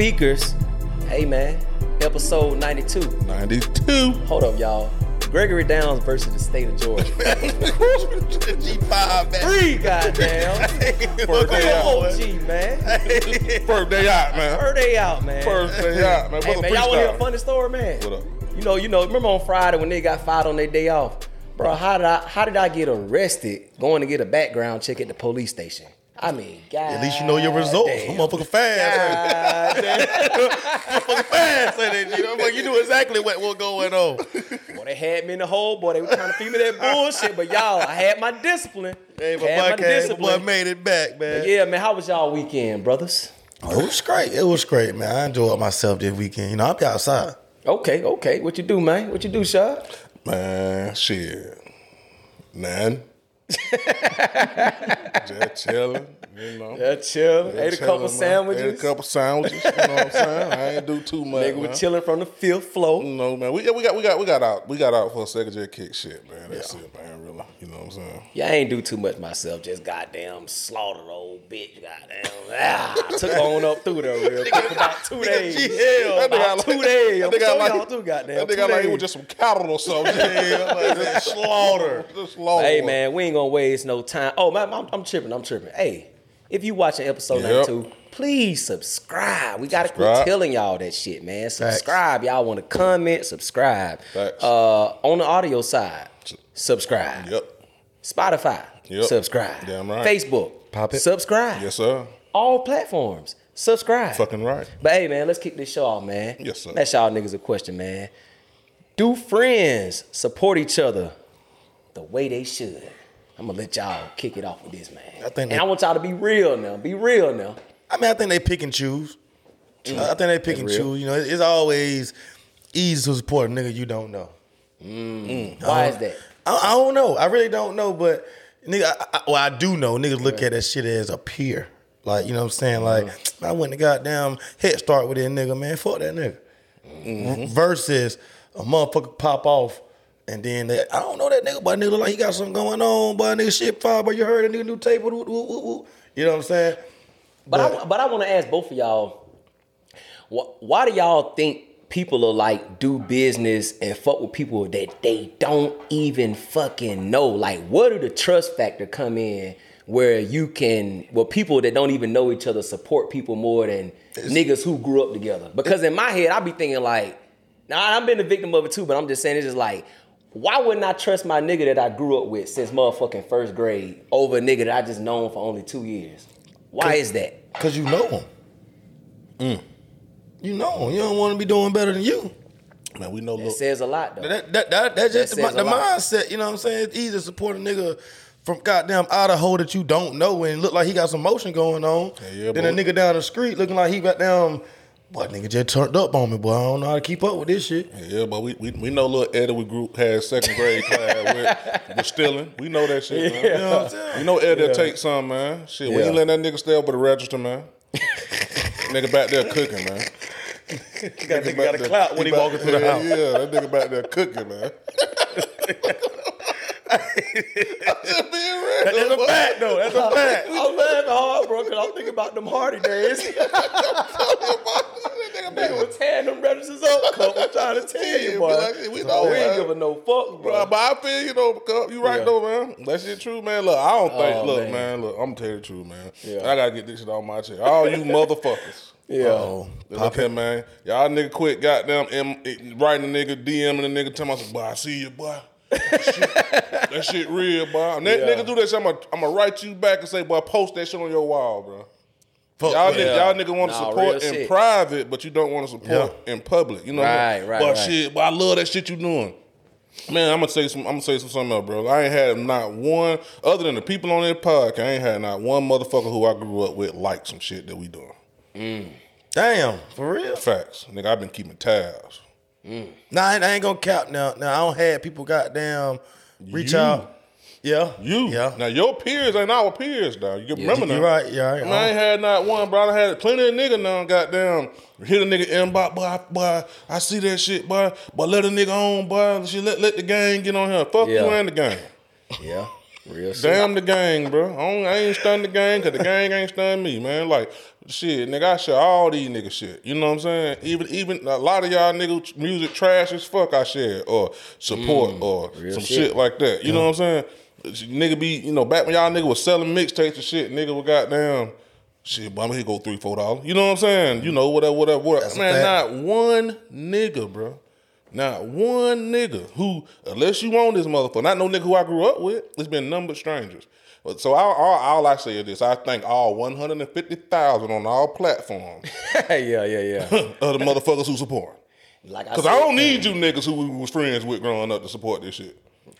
Speakers. Hey man, episode 92. 92. Hold up, y'all. Gregory Downs versus the state of Georgia. G5, man. Free, goddamn. First day out, man. OG, man. First day out, man. First day out, man. First day out, man. Hey, man, y'all want to hear a funny story, man? What up? You know, you know. Remember on Friday when they got fired on their day off, bro? How did I? How did I get arrested going to get a background check at the police station? I mean, God. At least you know your results. damn. I'm motherfucking fast. Damn. motherfucking fast. ain't it? You know, like you knew exactly what was going on. Boy, they had me in the hole, boy. They were trying to feed me that bullshit, but y'all, I had my discipline. Hey, my had boy came, my boy made it back, man. Yeah, man. How was y'all weekend, brothers? Oh, it was great. It was great, man. I enjoyed myself this weekend. You know, I'll be outside. Okay, okay. What you do, man? What you do, Shaw? Man, shit. None. Just chilling, you know. Yeah, chill. Just Ate a couple man. sandwiches. Ate a couple sandwiches. You know what I'm saying? I ain't do too much. Nigga was chilling from the fifth floor. You know, man. We, yeah, we got we got we got out. We got out for a second just kick shit, man. That's it, man. Really. You know what I'm saying? Yeah, I ain't do too much myself. Just goddamn slaughtered old bitch. Goddamn. Ah, I took on up through there real quick about two days. That About nigga two days. I'm like- y'all too, goddamn. That nigga like it was just some cattle or something. yeah, like just slaughter. Just slaughter. Hey man, we ain't gonna waste no time. Oh man, I'm, I'm tripping. I'm tripping. Hey, if you watching episode Yep. 92, please subscribe. We gotta quit telling y'all that shit, man. Subscribe. Y'all want to comment? Subscribe. Facts. Uh, on the audio side, subscribe. Yep. Spotify, Yep. subscribe. Damn right. Facebook, Pop it. subscribe. Yes, sir. All platforms, subscribe. Fucking right. But hey, man, let's kick this show off, man. Yes, sir. Ask y'all niggas a question, man. Do friends support each other the way they should? I'm gonna let y'all kick it off with this, man. I think and I want y'all to be real now. Be real now. I mean, I think they pick and choose. Mm. I think they pick and real. choose. You know, it's always easy to support a nigga you don't know. Mm-hmm. Why is that? I, I don't know. I really don't know, but nigga, I, I, well, I do know. Niggas look at that shit as a peer. Like, you know what I'm saying? Like, mm-hmm. I went to goddamn head start with that nigga, man. Fuck that nigga. Mm-hmm. Versus a motherfucker pop off and then they, I don't know that nigga, but nigga look like he got something going on, but nigga shit fire, but you heard a nigga new tape. woo, woo, woo, woo. You know what I'm saying? But I, but I want to ask both of y'all, wh- why do y'all think people are like do business and fuck with people that they don't even fucking know? Like, where do the trust factor come in where you can, well, people that don't even know each other support people more than niggas who grew up together? Because in my head, I be thinking like, now I've been the victim of it too, but I'm just saying it's just like, why wouldn't I trust my nigga that I grew up with since motherfucking first grade over a nigga that I just known for only two years? Why is that? Cause you know him. Mm. You know him. You don't want to be doing better than you. Man, we know It look. says a lot though. That, that, that, that's just That the, the mindset, you know what I'm saying? It's easy to support a nigga from goddamn Idaho that you don't know and look like he got some motion going on. Yeah, yeah, then a nigga down the street looking like he got down, boy, nigga just turned up on me, boy. I don't know how to keep up with this shit. Yeah, but we, we, we know little Eddie we group had second grade class with, was stealing. We know that shit, man. You know what I'm saying? You know Eddie will take some, man. Shit, we Yeah. ain't letting that nigga stay up at the register, man. nigga back there cooking, man. got, Nigga got a clout when he back- walking through the house. Yeah, that nigga back there cooking, man. I'm just being real. That's a fact, though. That's a fact. I'm laughing hard, bro, because I'm thinking about them Hardy days. Nigga was tearing them registers up, Cup. I'm trying to tell you, Yeah, boy. we like- we know, we ain't giving no fuck, Bro, bro. but I feel you know, Cup, you right Yeah. though, man. That shit true, man. Look, I don't think. Oh, look, man. man. Look, I'm gonna tell you the truth, man. Yeah. I gotta get this shit off my chest. All you motherfuckers. Yeah. Oh, Look here, man. Y'all nigga quit goddamn M- writing the nigga, DMing the nigga, telling me, boy, I see you, boy. That shit, that shit real, bro. And that Yeah. nigga do that shit, I'm gonna I'm gonna write you back and say, boy, post that shit on your wall, bro. Fuck Y'all, yeah. nigga, y'all nigga want to Nah, support in shit. private, but you don't want to support in public. You know, Right, right, But right. shit, but I love that shit you doing. Man, I'm gonna say some. I'm gonna say some something else, bro. I ain't had not one other than the people on that podcast. I ain't had not one motherfucker who I grew up with like some shit that we doing. Mm. Damn, for real? Facts, nigga. I've been keeping tabs. Mm. Nah, I ain't, I ain't gonna count now. Now I don't have people goddamn reach You. out. Yeah, You, yeah. Now your peers ain't our peers, now. You can remember you now. right. Yeah, right. I, mean, I ain't had not one, bro. I had plenty of nigga now. Goddamn, hit a nigga inbox, boy. I, boy, I see that shit, boy. But let a nigga on, boy. Shit, let let the gang get on here. Fuck Yeah. you and the gang. Yeah. Real shit. Damn the gang, bro. I, don't, I ain't stunned the gang because the gang ain't stunned me, man. Like, shit, nigga, I share all these niggas shit. You know what I'm saying? Even even a lot of y'all niggas music trash as fuck I share or support mm, or some shit. shit. like that. You know what I'm saying? Nigga be, you know, back when y'all nigga was selling mixtapes and shit, nigga was goddamn shit, but I'm here go three, four dollars. You know what I'm saying? You mm. know, whatever, whatever, whatever. That's Man, not one nigga, bro. Not one nigga who, unless you own this motherfucker, not no nigga who I grew up with, it's been numbered strangers. But So all, all, all I say is this: I thank all 150,000 on all platforms yeah, yeah, yeah. of the motherfuckers who support. Like I Cause said, I don't need you niggas who we was friends with growing up to support this shit.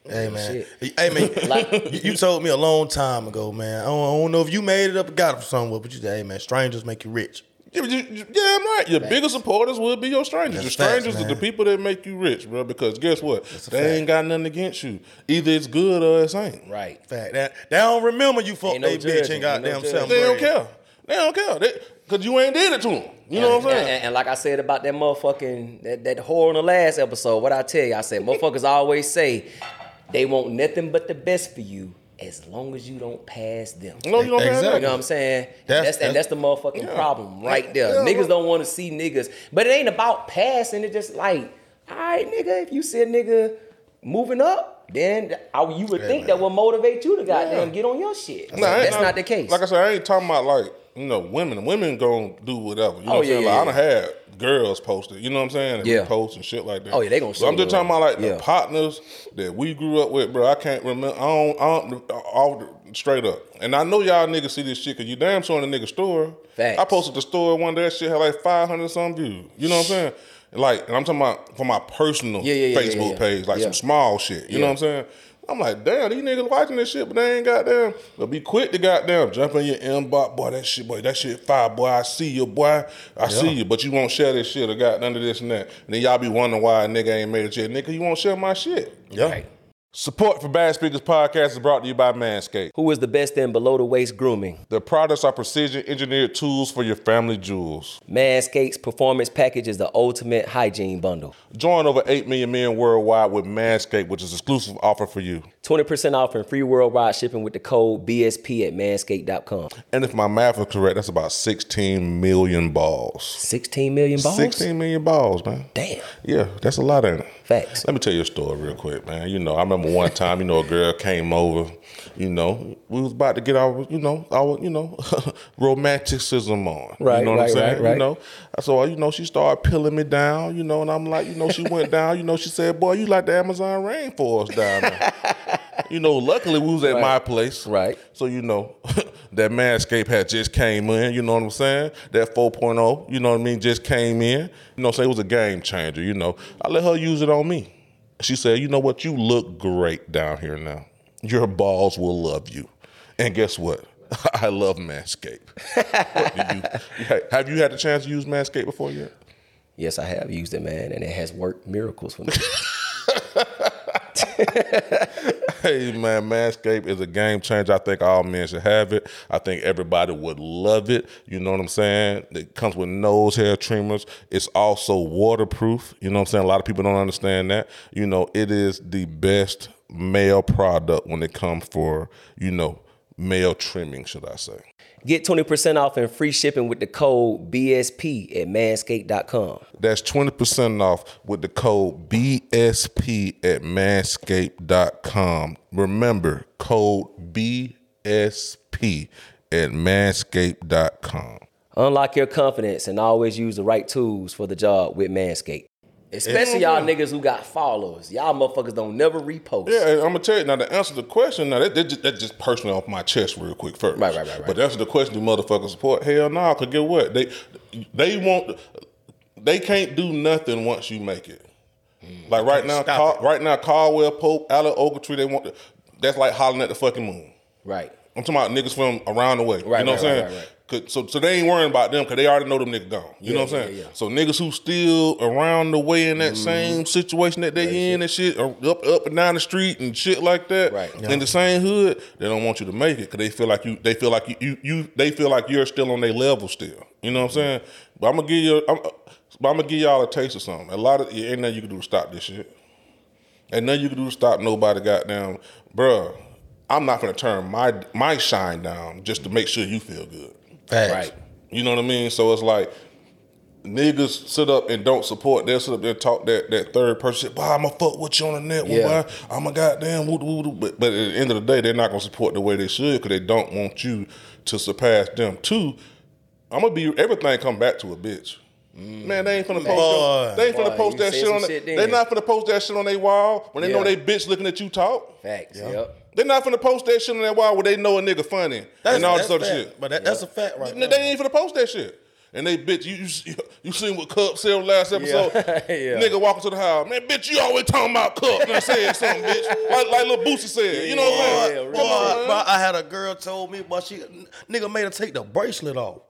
Hey man, Shit. hey man, Like- you, you told me a long time ago, man. I don't, I don't know if you made it up or got it from somewhere, but you said, hey man, strangers make you rich. Yeah, you, you, yeah, I'm right. Your biggest supporters will be your strangers. That's your facts, strangers are the people that make you rich, bro. Because guess what? They fact. ain't got nothing against you. Either it's good or it ain't. right. Fact that they don't remember you fuck no they bitch and no goddamn judging. selling They don't care. They don't care. They, Cause you ain't did it to them. You know what I'm saying? and- and like I said about that motherfucking that, that whore on the last episode, what I tell you, I said motherfuckers always say they want nothing but the best for you as long as you don't pass them. no, you don't have Exactly. You know what I'm saying? That's- That's, and that's that's- the motherfucking Yeah. problem right there. Yeah, niggas bro. don't want to see niggas, but it ain't about passing. It's just like, all right, nigga, if you see a nigga moving up, then I, you would think that will motivate you to goddamn Yeah. get on your shit. Nah, I ain't- that's not the case. Like I said, I ain't talking about like you know women. Women gonna do whatever. You know Oh, what I'm yeah, saying? yeah, like I done had girls posted. You know what I'm saying? And Yeah. Post and shit like that. Oh, yeah, they gonna But I'm just talking about like Yeah. the partners that we grew up with, bro. I can't remember. I don't. I don't all straight up. And I know y'all niggas see this shit because you damn sure in the nigga store. Facts. I posted the story one day. That shit had like 500 some views. You know what I'm saying? Like, and I'm talking about for my personal Yeah, yeah, yeah, yeah, Facebook yeah. page, like Yeah. some small shit. You know what I'm saying? I'm like, damn, these niggas watching this shit, but they ain't goddamn. But be quick to goddamn jump in your inbox, boy. That shit, boy, that shit fire, boy. I see you, boy. I see you, but you won't share this shit or got none of this and that. And then y'all be wondering why a nigga ain't made it yet. Nigga, you won't share my shit. Yeah. Right. Support for Bad Speakers Podcast is brought to you by Manscaped. Who is the best in below the waist grooming? The products are precision engineered tools for your family jewels. Manscaped's performance package is the ultimate hygiene bundle. Join over 8 million men worldwide with Manscaped, which is an exclusive offer for you. 20% off and free worldwide shipping with the code BSP at manscaped.com. And if my math is correct, that's about 16 million balls. 16 million balls? 16 million balls, man. Damn. Yeah, that's a lot, ain't it? Facts. Let me tell you a story real quick, man. You know, I remember one time, you know, a girl came over, you know, we was about to get our, you know, our, you know, romanticism on. Right, You know what right, I'm saying? right, right. You know, so, you know, she started peeling me down, you know, and I'm like, you know, she went down, you know, she said, boy, you like the Amazon rainforest down there. you know, luckily we was at my place. Right. So, you know, that Manscaped had just came in, you know what I'm saying? That 4.0, you know what I mean, just came in. You know, so it was a game changer, you know. I let her use it on me. She said, you know what, you look great down here now. Your balls will love you. And guess what? I love Manscaped. You- have you had the chance to use Manscaped before yet? Yes, I have used it, man, and it has worked miracles for me. Hey man, Manscaped is a game changer. I think all men should have it. I think everybody would love it. You know what I'm saying? It comes with nose hair trimmers. It's also waterproof. You know what I'm saying? A lot of people don't understand that. You know, it is the best male product when it comes for, you know, male trimming, should I say. Get 20% off and free shipping with the code BSP at manscaped.com. That's 20% off with the code BSP at manscaped.com. Remember, code BSP at manscaped.com. Unlock your confidence and always use the right tools for the job with Manscaped. Especially y'all niggas who got followers. Y'all motherfuckers don't never repost. Yeah, and I'm gonna tell you now. To answer the question, now that, that just, that's just personally off my chest, real quick first. Right, right, right, right. But to answer the question, do motherfuckers support? Hell no. Cause get what they they want. They can't do nothing once you make it. Hmm. Like right now, Car, right now, Caldwell Pope, Alec Ogletree, they want. That's like hollering at the fucking moon. Right. I'm talking about niggas from around the way. Right, you know right, what I'm right, saying? right, right. 'Cause- So, so they ain't worrying about them because they already know them niggas gone. You Yeah, know what I'm saying? yeah. So niggas who still around the way in Mm-hmm. that same situation that they in and shit, or up up and down the street and shit like that, Right. in the same hood, they don't want you to make it because they feel like you. They feel like you, you. You. They feel like you're still on their level still. You know what I'm saying? But I'm gonna give you. I'm, but I'm gonna give y'all a taste of something. A lot of ain't nothing you can do to stop this shit. Ain't nothing you can do to stop nobody. Goddamn, bruh. I'm not gonna turn my my shine down just to make sure you feel good. Facts. Right. You know what I mean? So it's like niggas sit up and don't support. They'll sit up there and talk that, that third person. Shit, Why I'ma fuck with you on the net? Yeah. Yeah. I'm a goddamn woo woo. But, but at the end of the day, they're not gonna support the way they should because they don't want you to surpass them. Two, I'm gonna be everything come back to a bitch. Mm. Man, they ain't finna post. Boy. they ain't finna Boy, post that shit on. shit They, not finna post that shit on their wall when they know they bitch looking at you talk. Facts. Yep. They're not finna post that shit on their wall where they know a nigga funny and all this other fact. shit. But that, that's a fact right They there. ain't finna post that shit. And they bitch, you you, you seen what Cup said last episode? Yeah. Nigga walking to the house, man, bitch, you always talking about Cup. And I said something, bitch. Like, like little Boosie said. You know what I'm saying? Yeah, Come Boy, on, boy, I had a girl told me, but she nigga made her take the bracelet off.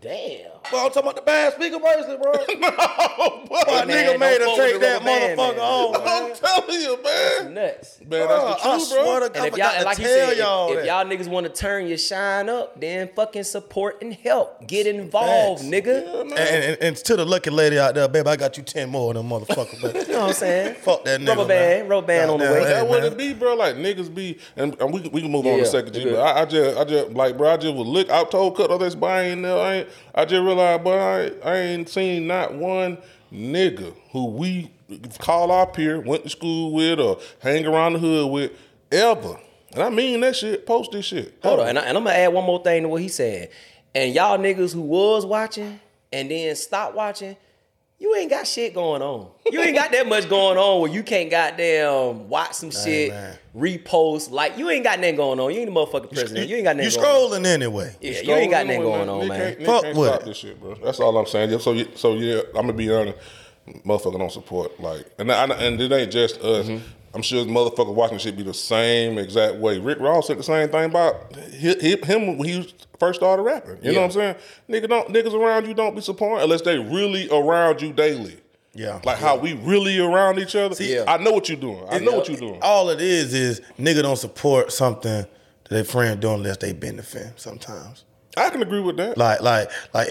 Damn. Bro, I'm talking about the bad speaker bracelet, bro. Oh, boy. My man, nigga made don't her take that rubber motherfucker man. off, man. I'm telling you, man. Nuts. Man, Bro, that's the I truth, swear bro. to And if y'all, forgot to like you said, y'all if, if y'all niggas want to turn your shine up, then fucking support and help. Get involved, Facts. nigga. and, and, and to the lucky lady out there, babe, I got you 10 more of them motherfuckers, baby. You know what I'm saying? Fuck that nigga, Rubber band, man. rubber band on the way. hey, That what man. it be, bro. Like niggas be, and, and we, we can move on Yeah, to second G. But I, I just, I just like, bro. I just was look. I told Cut others, but I ain't know. I ain't. I just realized, but I, I ain't seen not one nigga who we call our peer, went to school with, or hang around the hood with, ever. And I mean that shit. Post this shit. Hold on, and, I, and I'm gonna add one more thing to what he said. And y'all niggas who was watching and then stopped watching, you ain't got shit going on. You ain't got that much going on where you can't goddamn watch some shit, man. repost. Like you ain't got nothing going on. You ain't the motherfucking president. You ain't got You nothing going on. scrolling anyway. Yeah, you ain't got nothing Scrolling, going on, man. Can't, Nick Fuck can't with stop this shit, bro. That's all I'm saying. So, yeah- so yeah, I'm gonna be honest. Motherfucker don't support like, and I, and it ain't just us. Mm-hmm. I'm sure the motherfucker watching shit be the same exact way. Rick Ross said the same thing about hi- hi- him when he first started rapping. You know what I'm saying? Nigga, don't niggas around you don't be supporting unless they really around you daily. Yeah. like how we really around each other. Yeah. I know what you're doing. I know what you're doing. All it is is nigga don't support something that their friend doing unless they benefit sometimes. I can agree with that. Like, like, like,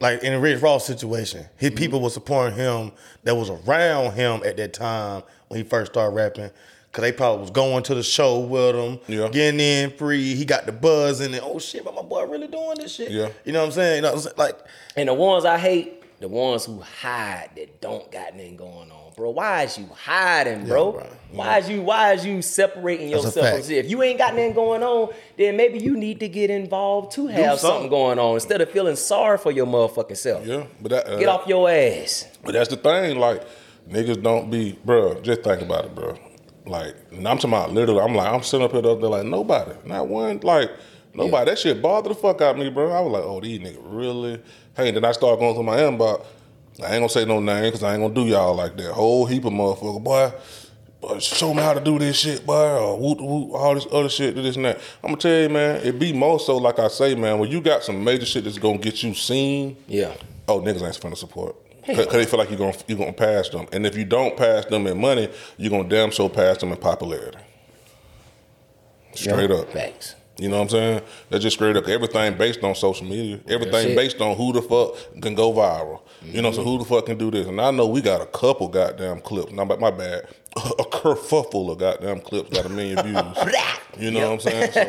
like in the Rick Ross situation, Mm-hmm. his people were supporting him that was around him at that time when he first started rapping. Cause they probably was going to the show with him, Yeah. getting in free. He got the buzz and then, oh shit, but my boy really doing this shit. Yeah. You know what I'm saying? You know what I'm saying? Like, And the ones I hate, the ones who hide that don't got nothing going on, bro. Why is you hiding, bro? bro. Why is you why is you separating That's yourself from If you ain't got nothing going on, then maybe you need to get involved to have something. something. going on instead of feeling sorry for your motherfucking self. yeah, but that, uh, Get off your ass. But that's the thing, like niggas don't be, bro. Just think about it, bro. Like and I'm talking about literally. I'm like, I'm sitting up here the other day, like nobody, not one, like nobody. That shit bothered the fuck out of me, bro. I was like, oh, these niggas really. Hey, then I start going through my inbox. I ain't gonna say no name because I ain't gonna do y'all like that. Whole heap of motherfucker, boy. Boy, show me how to do this shit, boy. Or whoop, whoop, all this other shit, do this and that. I'm gonna tell you, man. It be more so, like I say, man. When you got some major shit that's gonna get you seen, Yeah. oh niggas ain't finna support. Cause, 'cause they feel like you're gonna you're gonna pass them, and if you don't pass them in money, you're gonna damn so pass them in popularity. Straight Yeah. up, Facts. you know what I'm saying? That's just straight up. Everything based on social media. Everything based on who the fuck can go viral. You know, so mm-hmm. who the fuck can do this? And I know we got a couple goddamn clips. Not my bad. A kerfuffle of goddamn clips got a million views. You know what I'm saying? So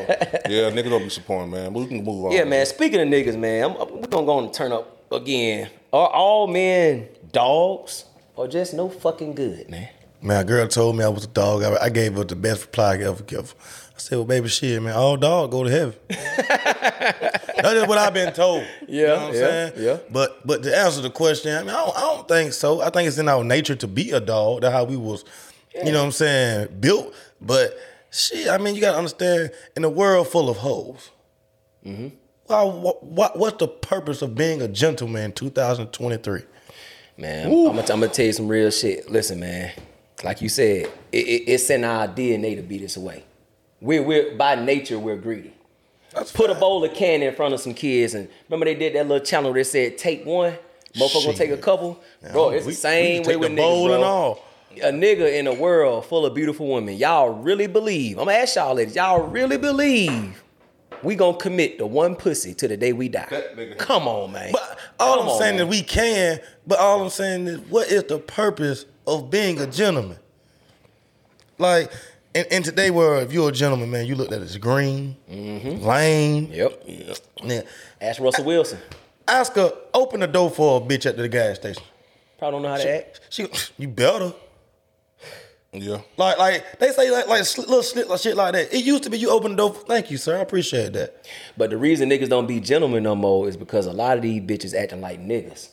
yeah, niggas don't be supporting, man. But we can move on. Yeah, man. Speaking of niggas, man, I'm, we're gonna go and turn up again. Are all men dogs or just no fucking good, man? man, a girl told me I was a dog. I, I gave her the best reply I ever give. I said, well, baby, shit, man, all dog go to heaven. That's what I've been told. you Yeah, know what I'm yeah, saying? yeah. But but to answer the question, I mean, I don't, I don't think so. I think it's in our nature to be a dog. That's how we was, you know what I'm saying, built. But shit, I mean, you gotta understand, in a world full of hoes, Mm-hmm. Why, what, what, what's the purpose of being a gentleman in 2023? Man, I'm gonna, I'm gonna tell you some real shit. Listen, man, like you said, it, it, it's in our DNA to be this way. We're, we're by nature we're greedy. Put a bowl of candy in front of some kids, and remember they did that little channel that said take one, motherfucker gonna take a couple. Bro, it's we- the same we way with the niggas, bowl bro. and all. A nigga in a world full of beautiful women, y'all really believe? I'm gonna ask y'all ladies, y'all really believe we gonna commit to one pussy to the day we die? That nigga- Come on, man. But all Come I'm on, saying man. is we can, but all I'm saying is what is the purpose of being a gentleman? Like, in, in today world, if you're a gentleman, man, you looked at it as green, mm-hmm. lame. Yep. Yeah. Ask Russell Wilson. Ask her, open the door for a bitch at the gas station. Probably don't know how to act. She, you better. Yeah. Like, like they say, like, like little shit, like shit like that. It used to be you open the door. For, Thank you, sir. I appreciate that. But the reason niggas don't be gentlemen no more is because a lot of these bitches acting like niggas.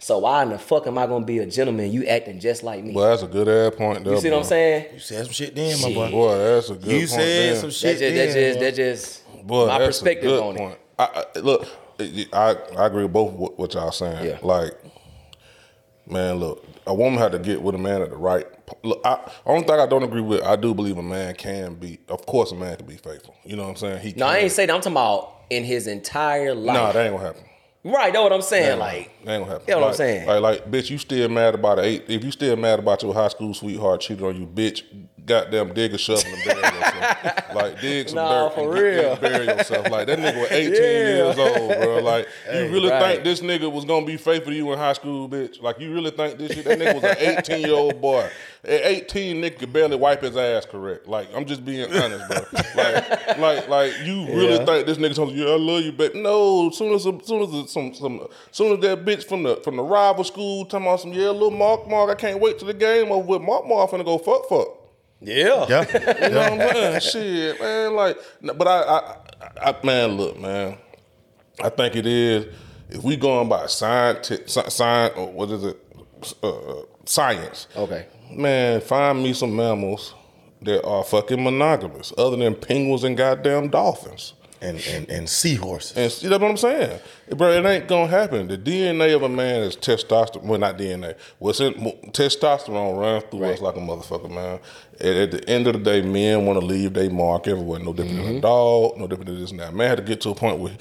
So why in the fuck am I gonna be a gentleman? You acting just like me. Well, that's a good ass point. There, you see what I'm saying? You said some shit then, my Shit. boy. Boy, that's a good You point. said there. some That's shit just, that's then. just, boy. that's just Boy, my that's a perspective good on point. it. I, I, look, I I agree with both what, what y'all saying. Yeah. Like, man, look, a woman had to get with a man at the right. Look, I, only thing I don't agree with, I do believe a man can be. Of course, a man can be faithful. You know what I'm saying? He No, can. I ain't saying. I'm talking about in his entire life. Nah, that ain't gonna happen. right, know what I'm saying? That Like, ain't gonna happen. You know what I'm saying? Like, like, bitch, you still mad about it? If you still mad about your high school sweetheart cheating on you, bitch, goddamn dig a shovel and bury yourself. like, dig some Nah, dirt for and real. and bury yourself. Like that nigga was 18 Yeah. years old, bro. Like, you really right. think this nigga was gonna be faithful to you in high school, bitch? Like, you really think this shit? That nigga was an 18 year old boy. At 18, nigga could barely wipe his ass correct. Like, I'm just being honest, bro. Like, like, like, you really Yeah. think this nigga telling you, "Yeah, I love you," but no. Soon as, soon as some, some, soon as that bitch from the from the rival school talking about some, yeah, little Mark, Mark, I can't wait till the game over with. Mark, Mark finna go fuck, fuck. Yeah. Yeah. You know what I'm saying? Shit, man. Like, but I, I, I, man, look, man. I think it is. If we going by science, science, or what is it? Uh, science. Okay. Man, find me some mammals that are fucking monogamous, other than penguins and goddamn dolphins. And, and and seahorses. And see, that's what I'm saying, bro. It ain't gonna happen. The DNA of a man is testosterone. Well, not DNA. What's in testosterone runs through us like a motherfucker, man. And at the end of the day, men want to leave their mark everywhere. No different than a mm-hmm. dog. No different than this and that. Man had to get to a point where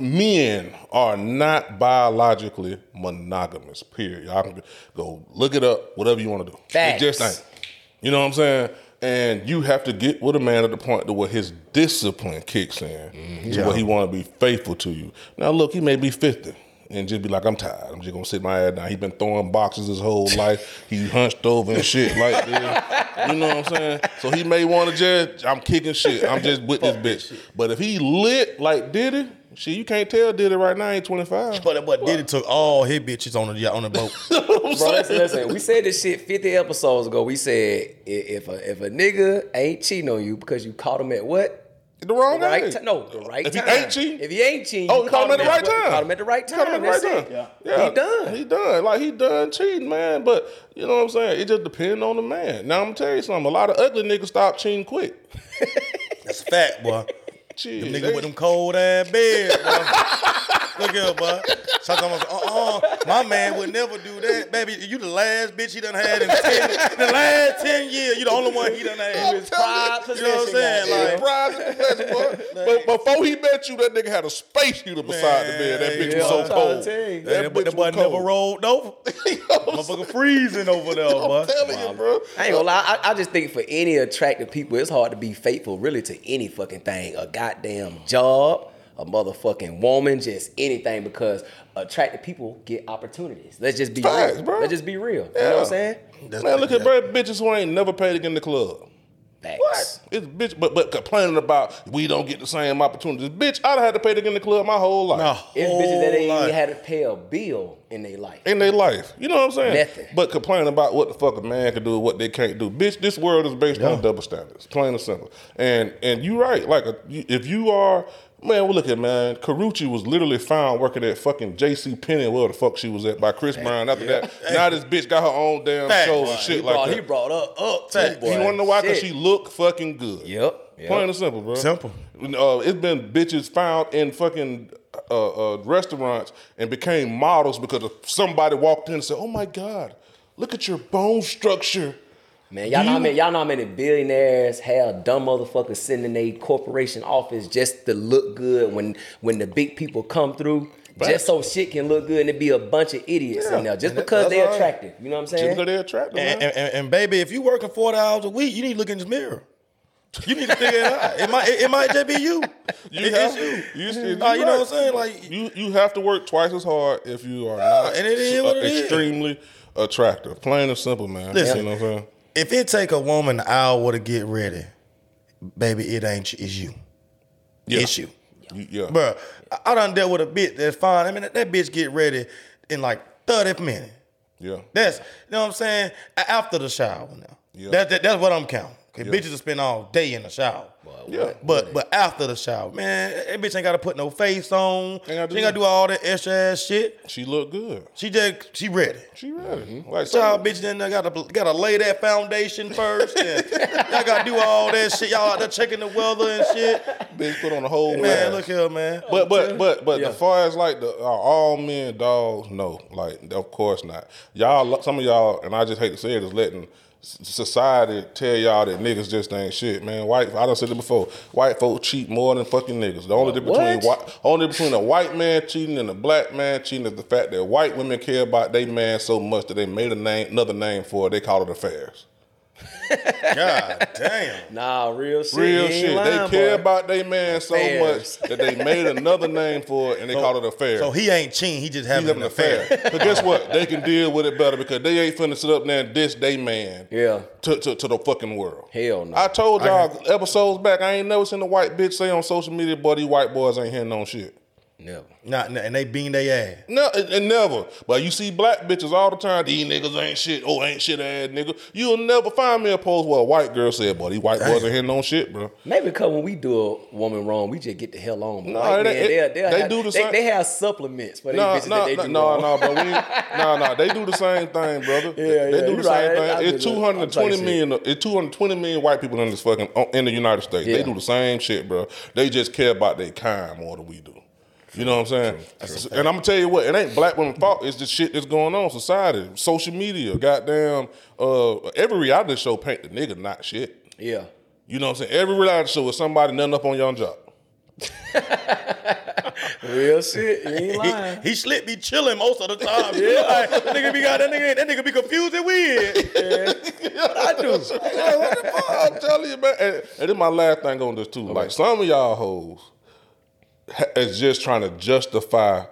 men are not biologically monogamous. Period. Y'all can go look it up. Whatever you want to do. Facts. It just ain't. You know what I'm saying? And you have to get with a man at the point to where his discipline kicks in, to where he want to be faithful to you. Now, look, he may be 50 and just be like, I'm tired. I'm just gonna sit my ass down. He been throwing boxes his whole life. He hunched over and shit like this. You know what I'm saying? So he may want to just, I'm kicking shit. I'm just with this bitch. But if he lit like Diddy, shit, you can't tell Diddy right now. He ain't 25. But but Diddy took all his bitches on the on the boat. Bro, listen, listen. We said this shit 50 episodes ago. We said i- if a if a nigga ain't cheating on you because you caught him at what? The wrong The right age. time. No, the right If he time. ain't cheating? If he ain't cheating, Oh, you caught him at the right what- time. Caught him at the right time. Caught him at the right That's time. it. Yeah. He done. He done. Like he done cheating, man. But you know what I'm saying? It just depends on the man. Now I'm gonna tell you something. A lot of ugly niggas stop cheating quick. That's a fact, boy. Shit, Them niggas they- with them cold ass beds, boy. Look here, boy. Sometimes, uh-uh, my man would never do that. Baby, you the last bitch he done had in 10, the last 10 years. You the only one he done had. His pride You know what I'm saying? goddamn. Like, Pride possession, boy. But before he met you, that nigga had a space heater beside the bed. That bitch yeah, was I'm so cold. tell you. that, boy- bitch that boy never cold. rolled over. Motherfucker freezing over there, boy. I'm telling you, bro. I ain't gonna lie. I, I just think for any attractive people, it's hard to be faithful really to any fucking thing. A goddamn job, a motherfucking woman, just anything because attractive people get opportunities. Let's just be Facts, real. bro. Let's just be real. You know what I'm saying? That's Man, look at bro, bitches who ain't never paid to get in the club. Facts. It's bitch, but but complaining about we don't get the same opportunities. Bitch, I'd had to pay to get in the club my whole life. My It's whole bitches that ain't life. even had to pay a bill in their life. in their life. You know what I'm saying? Nothing. But complaining about what the fuck a man can do and what they can't do. Bitch, this world is based on double standards, plain and simple. And and you're right. Like a, if you are man, well look at man. Karrueche was literally found working at fucking J.C. Penney, where the fuck she was at by Chris Brown. After that, now this bitch got her own damn Fact. show Boy, and shit he, like brought, that. he brought her up too, boy. you want to know why? Because she look fucking good. Yep. yep. Plain and simple, bro. Simple. Uh, it's been bitches found in fucking uh, uh, restaurants and became models because of somebody walked in and said, "Oh my god, look at your bone structure." Man, y'all know, how many, y'all know how many billionaires have dumb motherfuckers sitting in a corporation office just to look good when when the big people come through, just so shit can look good and it be a bunch of idiots in there just And because they're all right. attractive. You know what I'm saying? Just saying? because they're attractive. And, man. and, and, and baby, if you working 40 hours a week, you need to look in the mirror. You need to figure it out. It might, it, it might just be you. You It- have it's to. you. You, you, Nah, you know right. what I'm saying? Like, you you have to work twice as hard if you are not and it is uh, what it is. extremely attractive. Plain and simple, man. Listen. you know what I'm saying? If it take a woman an hour to get ready, baby, it ain't you, it's you. Yeah. It's you. Yeah. I- I done dealt with a bitch that's fine. I mean, that, that bitch get ready in like 30 minutes. Yeah. That's, you know what I'm saying? After the shower now. Yeah. That, that- that's what I'm counting. Cause Yeah. bitches will spend all day in the shower. Yeah. But but after the shower, man, that bitch ain't gotta put no face on. She Ain't gotta do ain't gotta do all that extra ass shit. She look good. She just she ready. She ready. Mm-hmm. Like So bitch then some, bitches in there gotta gotta lay that foundation first. And y'all gotta do all that shit. Y'all out there checking the weather and shit. bitch put on the whole Man, mask. look here, man. But but but but Yeah. as far as like the are all men dogs, no, like of course not. Y'all, some of y'all, and I just hate to say it, is letting s- society tell y'all that niggas just ain't shit, man. White, I done said it before. White folks cheat more than fucking niggas. The only difference between white, only between a white man cheating and a black man cheating is the fact that white women care about they man so much that they made a name, another name for it. They call it affairs. God damn. Nah, real shit. Real shit. lying, they care boy. about their man so Affairs. much that they made another name for it and they call it affairs. So he ain't cheating, he just He's having having an an affair. affair. but guess what? They can deal with it better because they ain't finna sit up there and diss they man. Yeah. To, to, to the fucking world. Hell no. I told y'all episodes back, I ain't never seen a white bitch say on social media, buddy, white boys ain't hearing no shit. Never. Not, and they bean their ass. No, and, and never. But you see black bitches all the time. These niggas ain't shit. Oh, ain't shit ass nigga. You'll never find me a post where a white girl said, "Boy, these white boys ain't hitting on shit, bro." Maybe because when we do a woman wrong, we just get the hell on. But No, white it- men, it- they'll- they'll they have- do the they, same- they have supplements for these No, bitches no, that they no, do no, wrong. no, but we, no, no, they do the same thing, brother. Yeah, they yeah, do the same right. I- I thing. It's do that. two hundred I'm talking twenty million. It's two hundred twenty million white people in this fucking in the United States. Yeah. They do the same shit, bro. They just care about their kind more than we do. You know what I'm saying? And I'm gonna tell you what, it ain't black women's fault. It's just shit that's going on society, social media, goddamn. Uh, every reality show paint the nigga not shit. Yeah. You know what I'm saying? Every reality show is somebody nothing up on your job. Real shit. You ain't lying. He, he slip be chilling most of the time. yeah. Like, that nigga be got that nigga, that nigga be confused and weird. I do. Hey, what the fuck? I'm telling you, man. And, and this my last thing on this too. Like some of y'all hoes is just trying to justify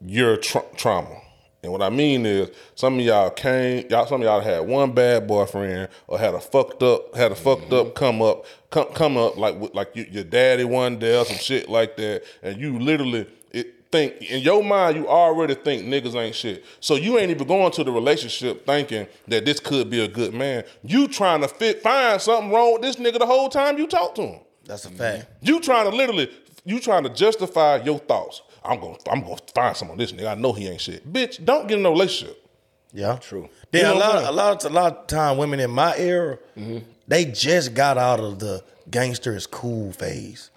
your tra- trauma. And what I mean is, some of y'all came, y'all, some of y'all had one bad boyfriend or had a fucked up, had a fucked up mm-hmm. come up, come, come up like with- like you, your daddy one day or some shit like that, and you literally it, think in your mind you already think niggas ain't shit. So you ain't even going to the relationship thinking that this could be a good man. You trying to fit find something wrong with this nigga the whole time you talk to him. That's a fact. You trying to literally, you trying to justify your thoughts. I'm gonna, I'm gonna find some on this nigga. I know he ain't shit. Bitch, don't get in a relationship. Yeah, True. Then You know a what I'm lot, saying? a lot, a lot of time, women in my era, they just got out of the gangster is cool phase.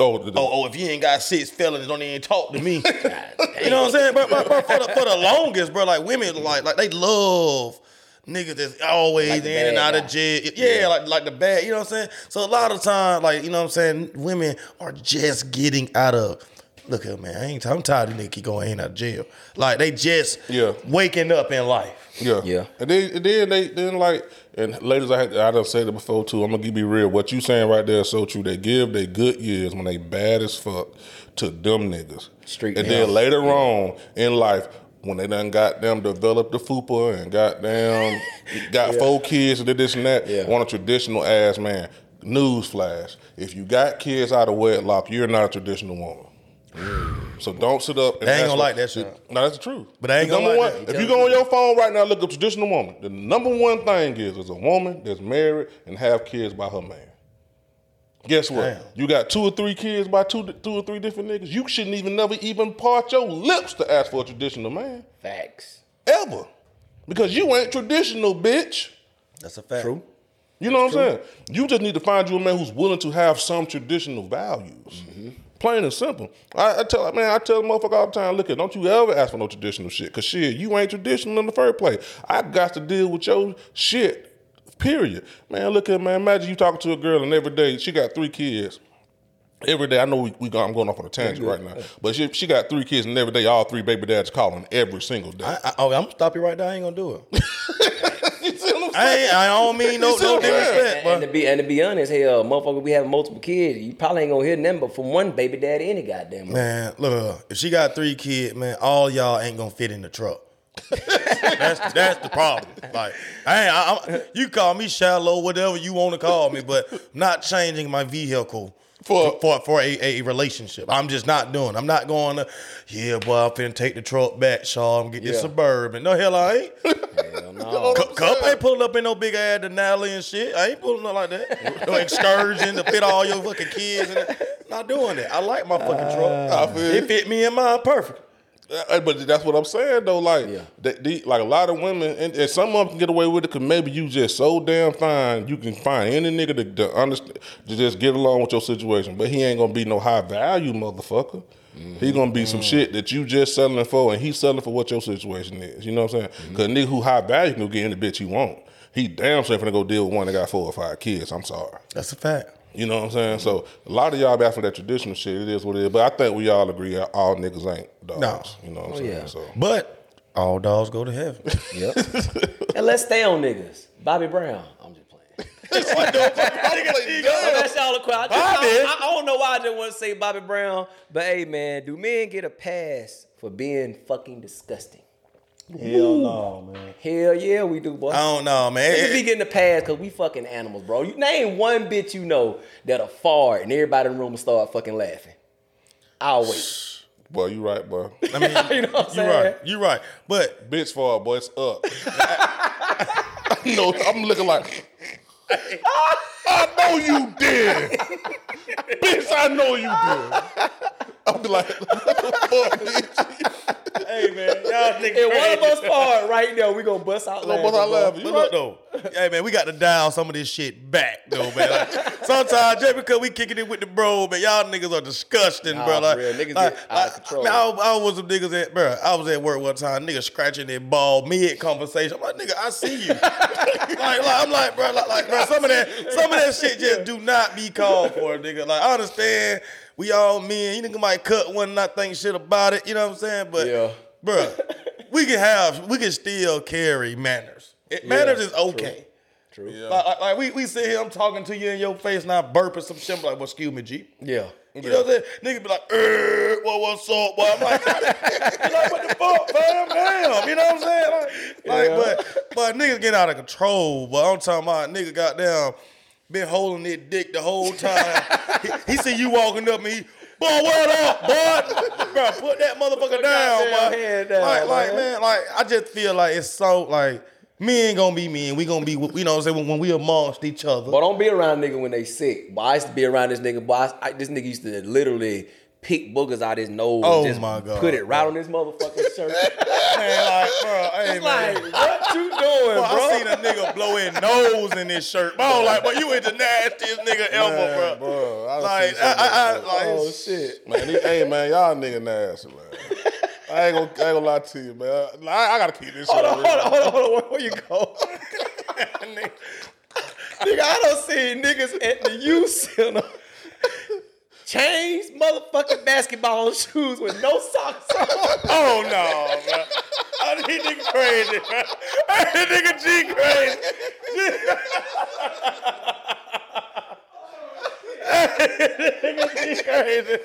Oh, the, the- Oh, oh, if you ain't got six felons, don't even talk to me. you know what I'm saying? But, but, but for, the, for the longest, bro, like women, like like they love niggas that's always Like in and out guy. of jail. Yeah, like like the bad. You know what I'm saying? So a lot of time, like you know what I'm saying, women are just getting out of. Look here, man. I ain't. I'm tired of niggas keep going in and out of jail. Like they just Yeah. waking up in life. yeah, Yeah. And then, and then they, then like, and ladies, I had, I done said it before too. I'm gonna give you real. What you saying right there is so true. They give their good years when they bad as fuck to them niggas. Street and niggas. then later on in life. When they done got them developed the fupa and got them got four kids and did this and that, Yeah. want a traditional ass man. Newsflash: If you got kids out of wedlock, you're not a traditional woman. Mm. So don't sit up. And They ain't gonna like that shit. No, that's the truth. But they ain't The gonna like one. If you go on your phone right now, look up traditional woman. The number one thing is is a woman that's married and have kids by her man. Guess what? Damn. You got two or three kids by two, two or three different niggas. You shouldn't even never even part your lips to ask for a traditional man Facts. ever, because you ain't traditional, bitch. That's a fact. True. You know what I'm saying? You just need to find you a man who's willing to have some traditional values. Mm-hmm. Plain and simple. I, I tell man, I tell the motherfucker all the time, look at, don't you ever ask for no traditional shit. Cause shit, you ain't traditional in the first place. I got to deal with your shit. Period. Man, look at man, imagine you talking to a girl and every day she got three kids. Every day, I know we, we go, I'm going off on a tangent right now, but she, she got three kids, and every day, all three baby dads calling every single day. I, I, okay, I'm gonna stop you right there. I ain't gonna do it. you see what I'm I ain't. I don't mean no You no what I'm saying? disrespect, And, and to be and to be honest, hell, motherfucker, we have multiple kids. You probably ain't gonna hear them, but from one baby daddy any goddamn. Man, look, at if she got three kids, man, all y'all ain't gonna fit in the truck. That's that's the problem. Like I. I, I'm, you call me shallow, whatever you want to call me, but not changing my vehicle. For, for for a, a relationship, I'm just not doing. I'm not going to. Yeah, boy, I'm finna take the truck back, Shaw. I'm get this Yeah. suburban. No hell, I ain't. Hell no. Cup, Cup ain't pulling up in no big ass Denali and shit. I ain't pulling up like that. No excursion to fit all your fucking kids. And that. Not doing that. I like my fucking truck. Ah, I feel it fit me and mine perfect. But that's what I'm saying though. Like, Yeah. they, they- like a lot of women, and, and some of them can get away with it because maybe you just so damn fine. You can find any nigga to, to understand, to just get along with your situation. But he ain't gonna be no high value motherfucker. He gonna be some shit that you just selling for, and he's selling for what your situation is. You know what I'm saying? Because nigga who high value can go get any bitch he want. He damn sure finna go deal with one that got four or five kids. I'm sorry. That's a fact. You know what I'm saying? So a lot of y'all be after that traditional shit. It is what it is. But I think we all agree all niggas ain't dogs. No. You know what I'm Oh, saying? yeah. So But all dogs go to heaven. Yep. and let's stay on niggas. Bobby Brown. I'm just playing. I'm ask y'all a question. I, just- Bobby. I, I don't know why I just want to say Bobby Brown, but hey man, do men get a pass for being fucking disgusting? Hell no, man. Hell yeah, we do, boy. I don't know, man. Niggas be getting the pass because we fucking animals, bro. You name one bitch you know that'll fart and everybody in the room will start fucking laughing. I'll wait. boy, you right, boy. I mean, You know what I'm you saying? right. You right. But Bitch fall, boy, it's up. I know I'm looking like I know you did. bitch, I know you did. I'll be like, fuck bitch. hey, man, y'all niggas If one of us fart right now, we gonna bust out Gonna bust out bro. laughing. You look right. though, hey man, we got to dial some of this shit back though, man. Like, sometimes just because we kicking it with the bro, man, y'all niggas are disgusting, Nah, bro. Like, real, niggas like, out of control. Man, I, I was some niggas at, bro. I was at work one time, niggas scratching their ball mid conversation. I'm like, nigga, I see you. like, like, I'm like, bro, like, like, bro, some of that, some of that shit just do not be called for, nigga. Like, I understand. We all men. You nigga might cut one and not think shit about it. You know what I'm saying? But, Yeah. bro, we can have, we can still carry manners. It, manners is okay. True. Like, like, like we, we sit here, I'm talking to you in your face, and I burping some shit. I'm like, well, excuse me, G. Yeah. You know what I'm saying? Nigga be like, er, what, what's up, boy? I'm like, like, what the fuck, fam? Damn. You know what I'm saying? Like, like but, but niggas getting out of control. But I'm talking about nigga goddamn been holding that dick the whole time. he, he see you walking up and he, boy, what up, boy? Bro, put that motherfucker down, goddamn boy. down, like, like, man. man, like, I just feel like it's so, like, men ain't gonna be men. We gonna be, you know what I'm saying, when, when we amongst each other. But don't be around nigga when they sick. But I used to be around this nigga. Boy, I, I- this nigga used to literally pick boogers out his nose. Oh and just my God, Put it right on his motherfucking shirt. man, like, bro, hey, It's man. like, what you doing, Bro, bro? I seen a nigga blow his nose in his shirt. Bro, like, but you is the nastiest nigga ever, bro. bro, I Like, seen I, I, I, like, oh shit. Man, these- hey man, y'all nigga nasty, man. I ain't gonna, I ain't gonna lie to you, man. I, I gotta keep this Hold on, hold on, hold on, hold on. Where, you go? nigga, I don't see niggas at the youth center. Change motherfucking basketball shoes with no socks on. oh no, bro. Oh, this nigga crazy, bro. This nigga G crazy. nigga G crazy.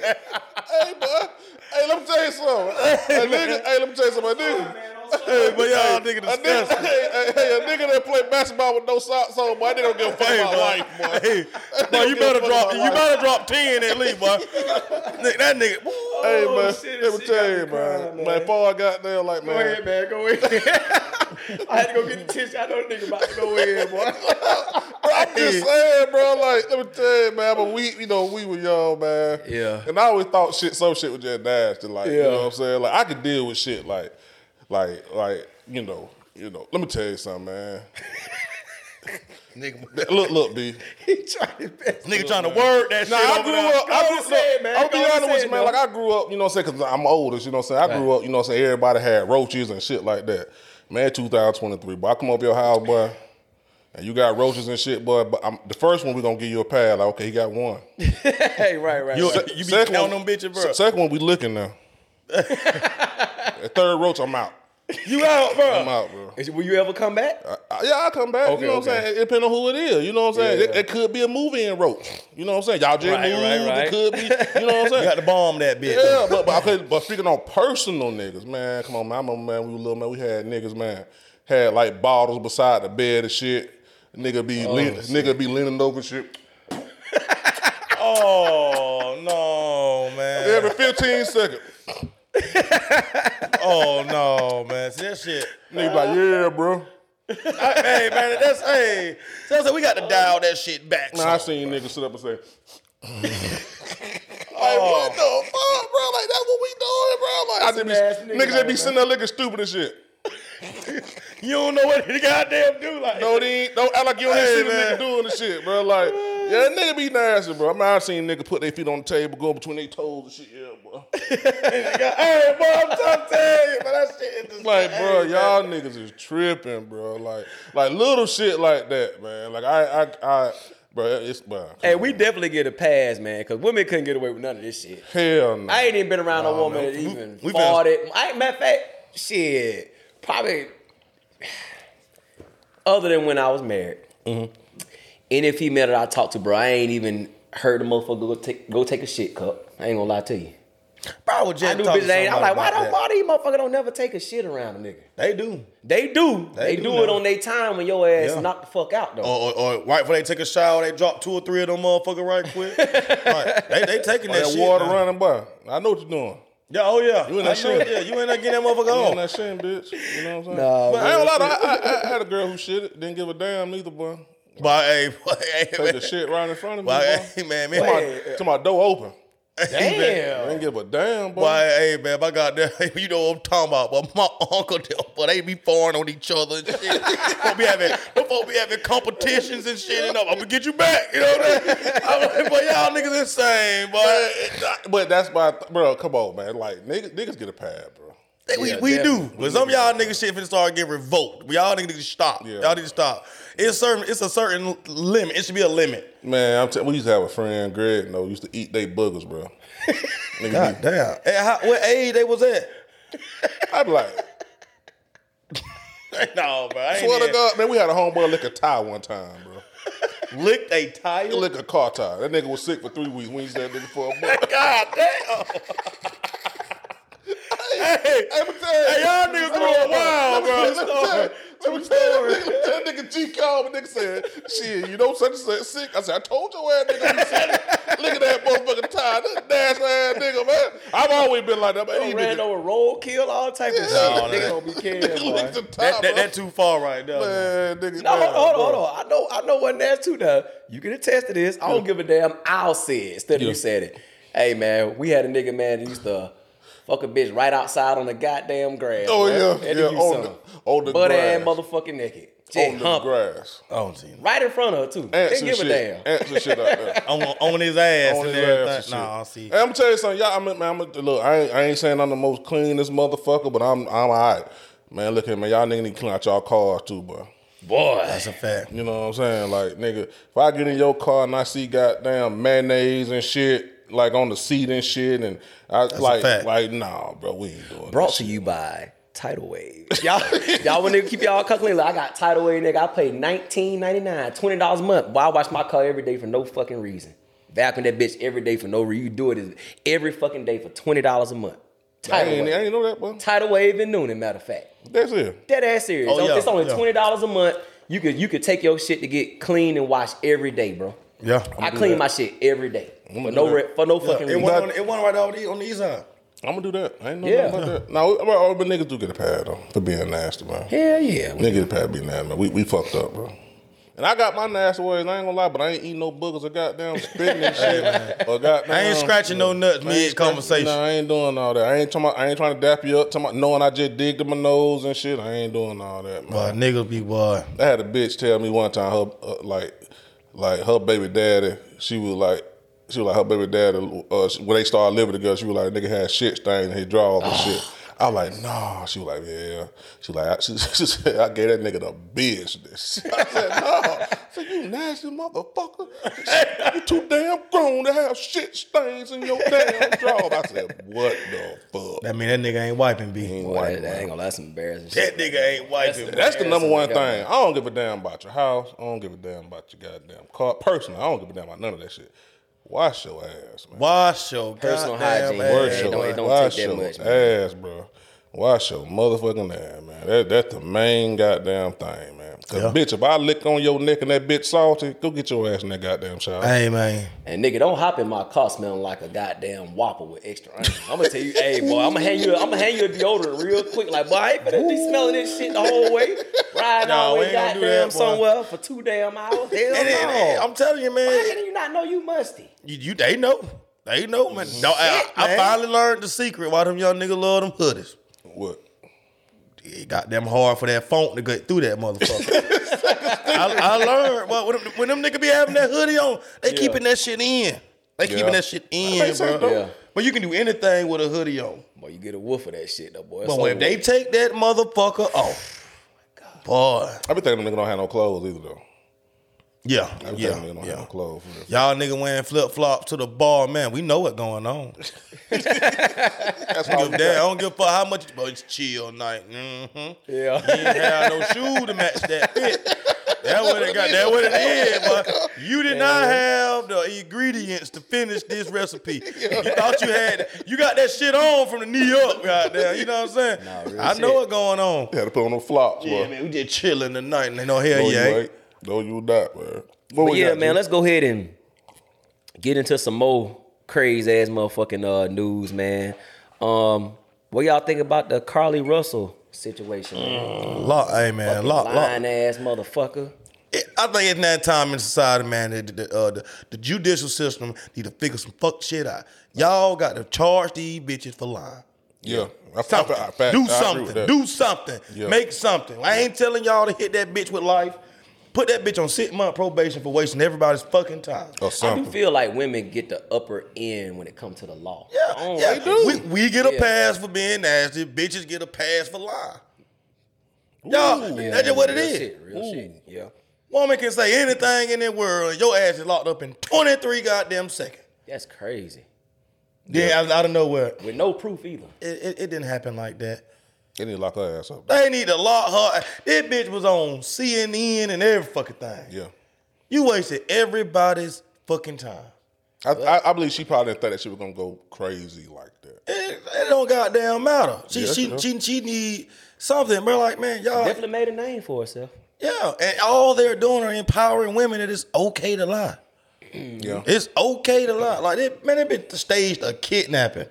Hey, boy. Hey, let me tell you something. Hey, nigga, hey, let me tell you something. Nigga, oh, Hey, but y'all nigga a nigga, disgusting. hey, hey, hey, a nigga that play basketball with no socks on, boy, they don't give a fuck Hey, about boy. life, boy. Hey, boy, you better drop. You better drop ten at least, boy. Nigga, that nigga. Hey, Oh, man, shit, let me tell you, me man. crying, Man, man. before I got there, like, man. Go ahead, man, man. Go ahead. I had to go get the tissue. I know the nigga about to go in, boy. bro, I'm just saying, bro. Like, let me tell you, man. But we, you know, we were young, man. Yeah. And I always thought shit, some shit was just nasty. Like, you know what I'm saying? Like, I could deal with shit, like, like, like, you know, you know. Let me tell you something, man. Nigga, Look, look, B. he tried his best. nigga trying to word that Nah, shit. I grew there. up. I Go grew, on, say man. I'll be honest with you, man. though. Like I grew up, you know, what I'm saying, because I'm oldest. You know, what I'm saying. I grew up, you know, what I'm saying. Everybody had roaches and shit like that. Man, 2023, boy. I come up your house, boy, and you got roaches and shit, boy. But I'm, the first one we gonna give you a pad. Like, okay, he got one. Hey, right, right. You, right. you be Second counting one- them bitches, bro. Second one, we looking now. the third roach, I'm out. You out, bro? I'm out, bro. Is- Will you ever come back? Uh, yeah, I'll come back. Okay, you know what I'm saying? It depends on who it is. You know what I'm saying? Yeah. It, it could be a movie in rope. You know what I'm saying? Y'all just Right, moved. right, right. It could be. You know what I'm saying? You got to bomb that bitch. Yeah, but but, okay, but speaking on personal niggas, man, come on, man. I remember, man, we were little, man. We had niggas, man, had like bottles beside the bed and shit. Nigga be lean, nigga be leaning over shit Oh no, man. every 15 seconds. Oh no, man. See that shit. Nigga like, yeah, bro. hey man, that's hey. So, so we got to dial that shit back. Man, I some. seen niggas sit up and say, like, what oh. the fuck, bro? Like, that's what we doing, bro. Like, I just be, ass nigga niggas that be like sitting there looking stupid and shit. You don't know what the goddamn do like. No, they ain't, don't act like you don't Hey, see the nigga doing the shit, bro. Like, yeah, that nigga be nasty, bro. I mean, I seen nigga put their feet on the table, go between their toes and shit, yeah, bro. hey, bro, I'm trying to tell you, man. That shit is just Like, bro, y'all niggas is tripping, bro. Like, like little shit like that, man. Like, I, I, I, bro, it's, bro. Hey, we definitely get a pass, man, because women couldn't get away with none of this shit. hell no. I ain't even been around a woman man. that We- even we it. I, matter of fact, shit, probably other than when I was married. Mm-hmm. Any female that I talked to, bro, I ain't even heard the motherfucker go take go take a shit cup. I ain't gonna lie to you. Bro, I was just I do talking bitches ain't. I'm like, why don't that. why these motherfuckers don't never take a shit around a nigga? They do. They do. They, They do, do it on their time when your ass Yeah. knock the fuck out though. Or, or, or right before they take a shower, they drop two or three of them motherfuckers right quick. right. They they taking Or that, that shit. water now. running by. I know what you're doing. Yeah, oh yeah. You in I that know, shit. yeah, you ain't not getting that motherfucker You on. on that shit, bitch. You know what I'm saying? Nah, but I ain't gonna man. lie, I, I, I had a girl who shit it, didn't give a damn neither, boy. But hey, boy, hey, Take man. the shit right in front of me, But, boy. hey, man, To my, to my door open. I Damn. didn't give a damn, boy. Boy, hey man, if I got that, you know what I'm talking about. But my uncle, them, but they be foreign on each other and shit. Don't be having, don't be having competitions and shit. And I'm gonna get you back. You know what I'm saying? I'm like, boy, y'all niggas insane, boy. But that's my, bro, come on, man. Like, niggas, niggas get a pad, bro. we Yeah, we do. But some of y'all niggas shit finna start getting revoked. But y'all niggas need to stop. Yeah. Y'all need to stop. It's certain. It's a certain limit. It should be a limit. Man, I'm t- we used to have a friend, Greg, no, used to eat they boogers, bro. Nigga God be- damn. Hey, how, what age they was at? I'd be like, no, bro. I swear to God, man, we had a homeboy lick a tie one time, bro. Licked a tire. He lick a car tire. That nigga was sick for three weeks. We used that nigga for a month. God damn. hey, Hey, tell Hey, y'all niggas going wild, bro. Let me tell you, let me tell you, let me tell that nigga G called me. Nigga said, "Shit, you know such and such sick." I said, "I told your ass nigga you sick. Look at that motherfucking tie, this nasty ass nigga, man. I've always been like that, but he ran nigga, over roll kill all type of shit. No, Nigga no. don't be caring, nigga boy. tie, that, that, that too far right there. man, nigga. No, man, hold on, bro. hold on. I know, I know what that's too. Now you can attest to this. I don't give a damn. I'll say it instead of you said it. Hey man, we had a nigga man that used to fuck a bitch right outside on the goddamn grass. Oh, bro. yeah, Had yeah, on the- on the butt ass motherfucking naked. On the hump grass, I don't see him. right in front of her too. ants Didn't and give a damn. ants and shit out there. On, on his ass on and his ass and Nah, I shit. see. Hey, I'm gonna tell you something. Y'all, I'm, man, I'm, look, I ain't, I ain't saying I'm the most cleanest motherfucker, but I'm, I'm alright. Man, look at me. Y'all niggas need to clean out y'all cars too, bro. Boy, That's a fact. You know what I'm saying? Like, nigga, if I get in your car and I see goddamn mayonnaise and shit, like on the seat and shit, and I like, fact. like, nah, bro, we ain't doing brought that to shit. you by Tidal Wave. Y'all, y'all want to keep y'all car Like, I got Tidal Wave, nigga. I pay nineteen ninety nine, twenty dollars a month. Why I wash my car every day for no fucking reason? Vacuum that bitch every day for no reason. You do it every fucking day for twenty dollars a month. I Tidal ain't, I Wave. ain't know that, bro. Tidal Wave in Newnan, matter of fact. That's it. Dead ass serious. Oh, yeah, it's only yeah. twenty dollars a month. You could you could take your shit to get clean and wash every day, bro. Yeah. I clean my shit every day for do no that. re- for no Yeah, fucking it reason. went on, it went right over the, on the east side. I'm gonna do that. I ain't know Yeah. nothing about that. No, but, all- but niggas do get a pad though for being nasty, man. Hell yeah. Nigga get a pad be nasty, man. We, we fucked up, bro. And I got my nasty ways. I ain't gonna lie, but I ain't eating no boogers or goddamn spitting and shit. or goddamn, I ain't scratching no nuts I ain't mid scratching- conversation. No, I ain't doing all that. I ain't talking about, I ain't trying to dap you up. Talking about knowing I just digged in my nose and shit. I ain't doing all that, man. But niggas be boy. I had a bitch tell me one time her uh, like like her baby daddy. She was like. She was like her baby dad. Uh, when they started living together, she was like nigga had shit stains in his drawers and shit. I was like, nah. She was like, yeah. She was like, I, she, she said, I gave that nigga the business. I said, no. I said, you nasty motherfucker. you too damn grown to have shit stains in your damn job. I said, what the fuck? That mean that nigga ain't wiping B. Boy, that, that ain't gonna that's embarrassing That shit. nigga ain't wiping. That's- That's the number one so thing. I don't give a damn about your house. I don't give a damn about your goddamn car. Personally, I don't give a damn about none of that shit. Wash your ass, man. Wash your Personal hygiene. ass. Wash it your, don't- it don't wash take that your man. ass, bro. Wash your motherfucking ass, man. That, that's the main goddamn thing, man. Cause Yeah. bitch, if I lick on your neck and that bitch salty, go get your ass in that goddamn shower. Hey man, And nigga, don't hop in my car smelling like a goddamn whopper with extra onions. I'm gonna tell you, hey boy, I'm gonna hand you, I'm gonna hand you a deodorant real quick. Like boy, I ain't finna be smelling this shit the whole way, riding Nah, all the we way ain't goddamn that, somewhere for two damn hours. Hell And then, no. I'm telling you, How man, can you not know you musty? you, you they know, they know, man. No, I, Shit, I finally learned the secret why them young niggas love them hoodies. What? It got them hard for that phone to get through that motherfucker. I, I learned well, when, them, when them niggas be having that hoodie on, they keeping that shit in. They keeping that shit in, bro. sense. Yeah. But you can do anything with a hoodie on. Boy, you get a woof of that shit though, boy. But when over they take that motherfucker off, boy, I be thinking them niggas don't have no clothes either though. Yeah, I yeah, thinking don't have no yeah. clothes. Y'all nigga wearing flip flops to the bar, man. We know what's going on. That's I why don't give a. I don't give a fuck how much. But it's chill night. Mm-hmm. yeah. You ain't have no shoe to match that fit. That what it got. That what it is. But you did not have the ingredients to finish this recipe. You thought you had. You got that shit on from the knee up, goddamn. You know what I'm saying? Nah, real I know shit. what's going on. had to put on no flops, Yeah, boy. man, we just chilling tonight, and they know No, hell you yeah. Ain't. No, you not, man. What But yeah, got, man, G? let's go ahead and get into some more crazy ass motherfucking uh, news, man. Um, what y'all think about the Carlee Russell situation? man? Lock, hey man, lock, lock. Lying ass motherfucker. It- I think it's that time in society, man. That the, uh, the, the judicial system need to figure some fuck shit out. Y'all got to charge these bitches for lying. Yeah. I, Something. I, I, I, Do I agree with something. that. Do something. Yeah. Make something. I ain't telling y'all to hit that bitch with life. Put that bitch on six month probation for wasting everybody's fucking time. Or I do something. feel like women get the upper end when it comes to the law. I Yeah, don't yeah. like this. We, we get a Yeah. pass for being nasty. Bitches get a pass for lying. Y'all, Yeah, that's just what it real is. Shit, real shit. Yeah. Woman can say anything in the world, and your ass is locked up in 23 goddamn seconds. That's crazy. Then out, out of nowhere, With no proof either. it, it, it didn't happen like that. They need to lock her ass up. They need to lock her. This bitch was on CNN and every fucking thing. Yeah. You wasted everybody's fucking time. I, I, I believe she probably didn't think that she was gonna go crazy like that. It, it don't goddamn matter. She Yeah, she, she she she need something, bro. Like man, y'all, Definitely made a name for herself. yeah. And all they're doing are empowering women that it's okay to lie. Mm, yeah. It's okay to lie. Like that, man, they been staged a kidnapping.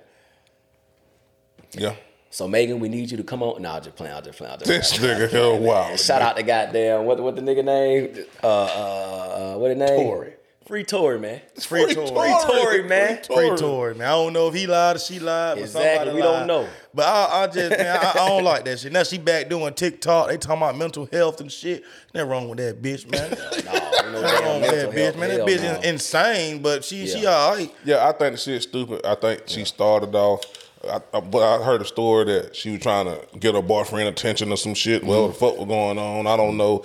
Yeah. So Megan, we need you to come on. Nah, I'm just playing. I'm just playing. I'm just This playing. nigga hell wow. Shout out to goddamn what what the nigga name? Uh uh, uh what the name? Tory. Free Tory, man. Free Tory. Free Tory, man. Free Tory, man. I don't know if he lied or she lied, but Exactly, somebody we don't know. But I, I just, man, I, I don't like that shit. Now she back doing TikTok. They talking about mental health and shit. Nothing wrong with that bitch, man. Nothing Nah, ain't no wrong with mental that bitch, health. man. That bitch no. is insane, but she, she all right. Yeah, I think the shit's stupid. I think she started off. I, I, but I heard a story that she was trying to get her boyfriend attention or some shit. Well, the fuck was going on? I don't know.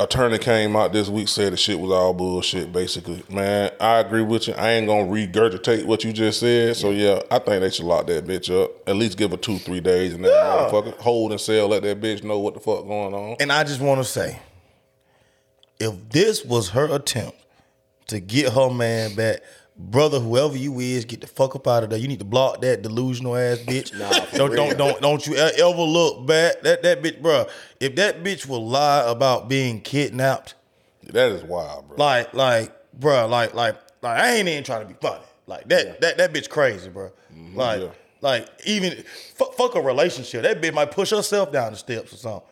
Attorney came out this week said the shit was all bullshit. Basically, man, I agree with you. I ain't gonna regurgitate what you just said. So yeah, I think they should lock that bitch up. At least give her two, three days and that Yeah. motherfucker hold and sell. Let that bitch know what the fuck going on. And I just want to say, if this was her attempt to get her man back, brother, whoever you is, get the fuck up out of there. You need to block that delusional ass bitch. Nah, don't, real. don't don't don't you ever look back. That that bitch, bro. If that bitch will lie about being kidnapped, That is wild, bro. like like bro, like like like I ain't even trying to be funny. Like that that that bitch crazy, bro. Mm-hmm, like Yeah. like even fuck, fuck a relationship. That bitch might push herself down the steps or something.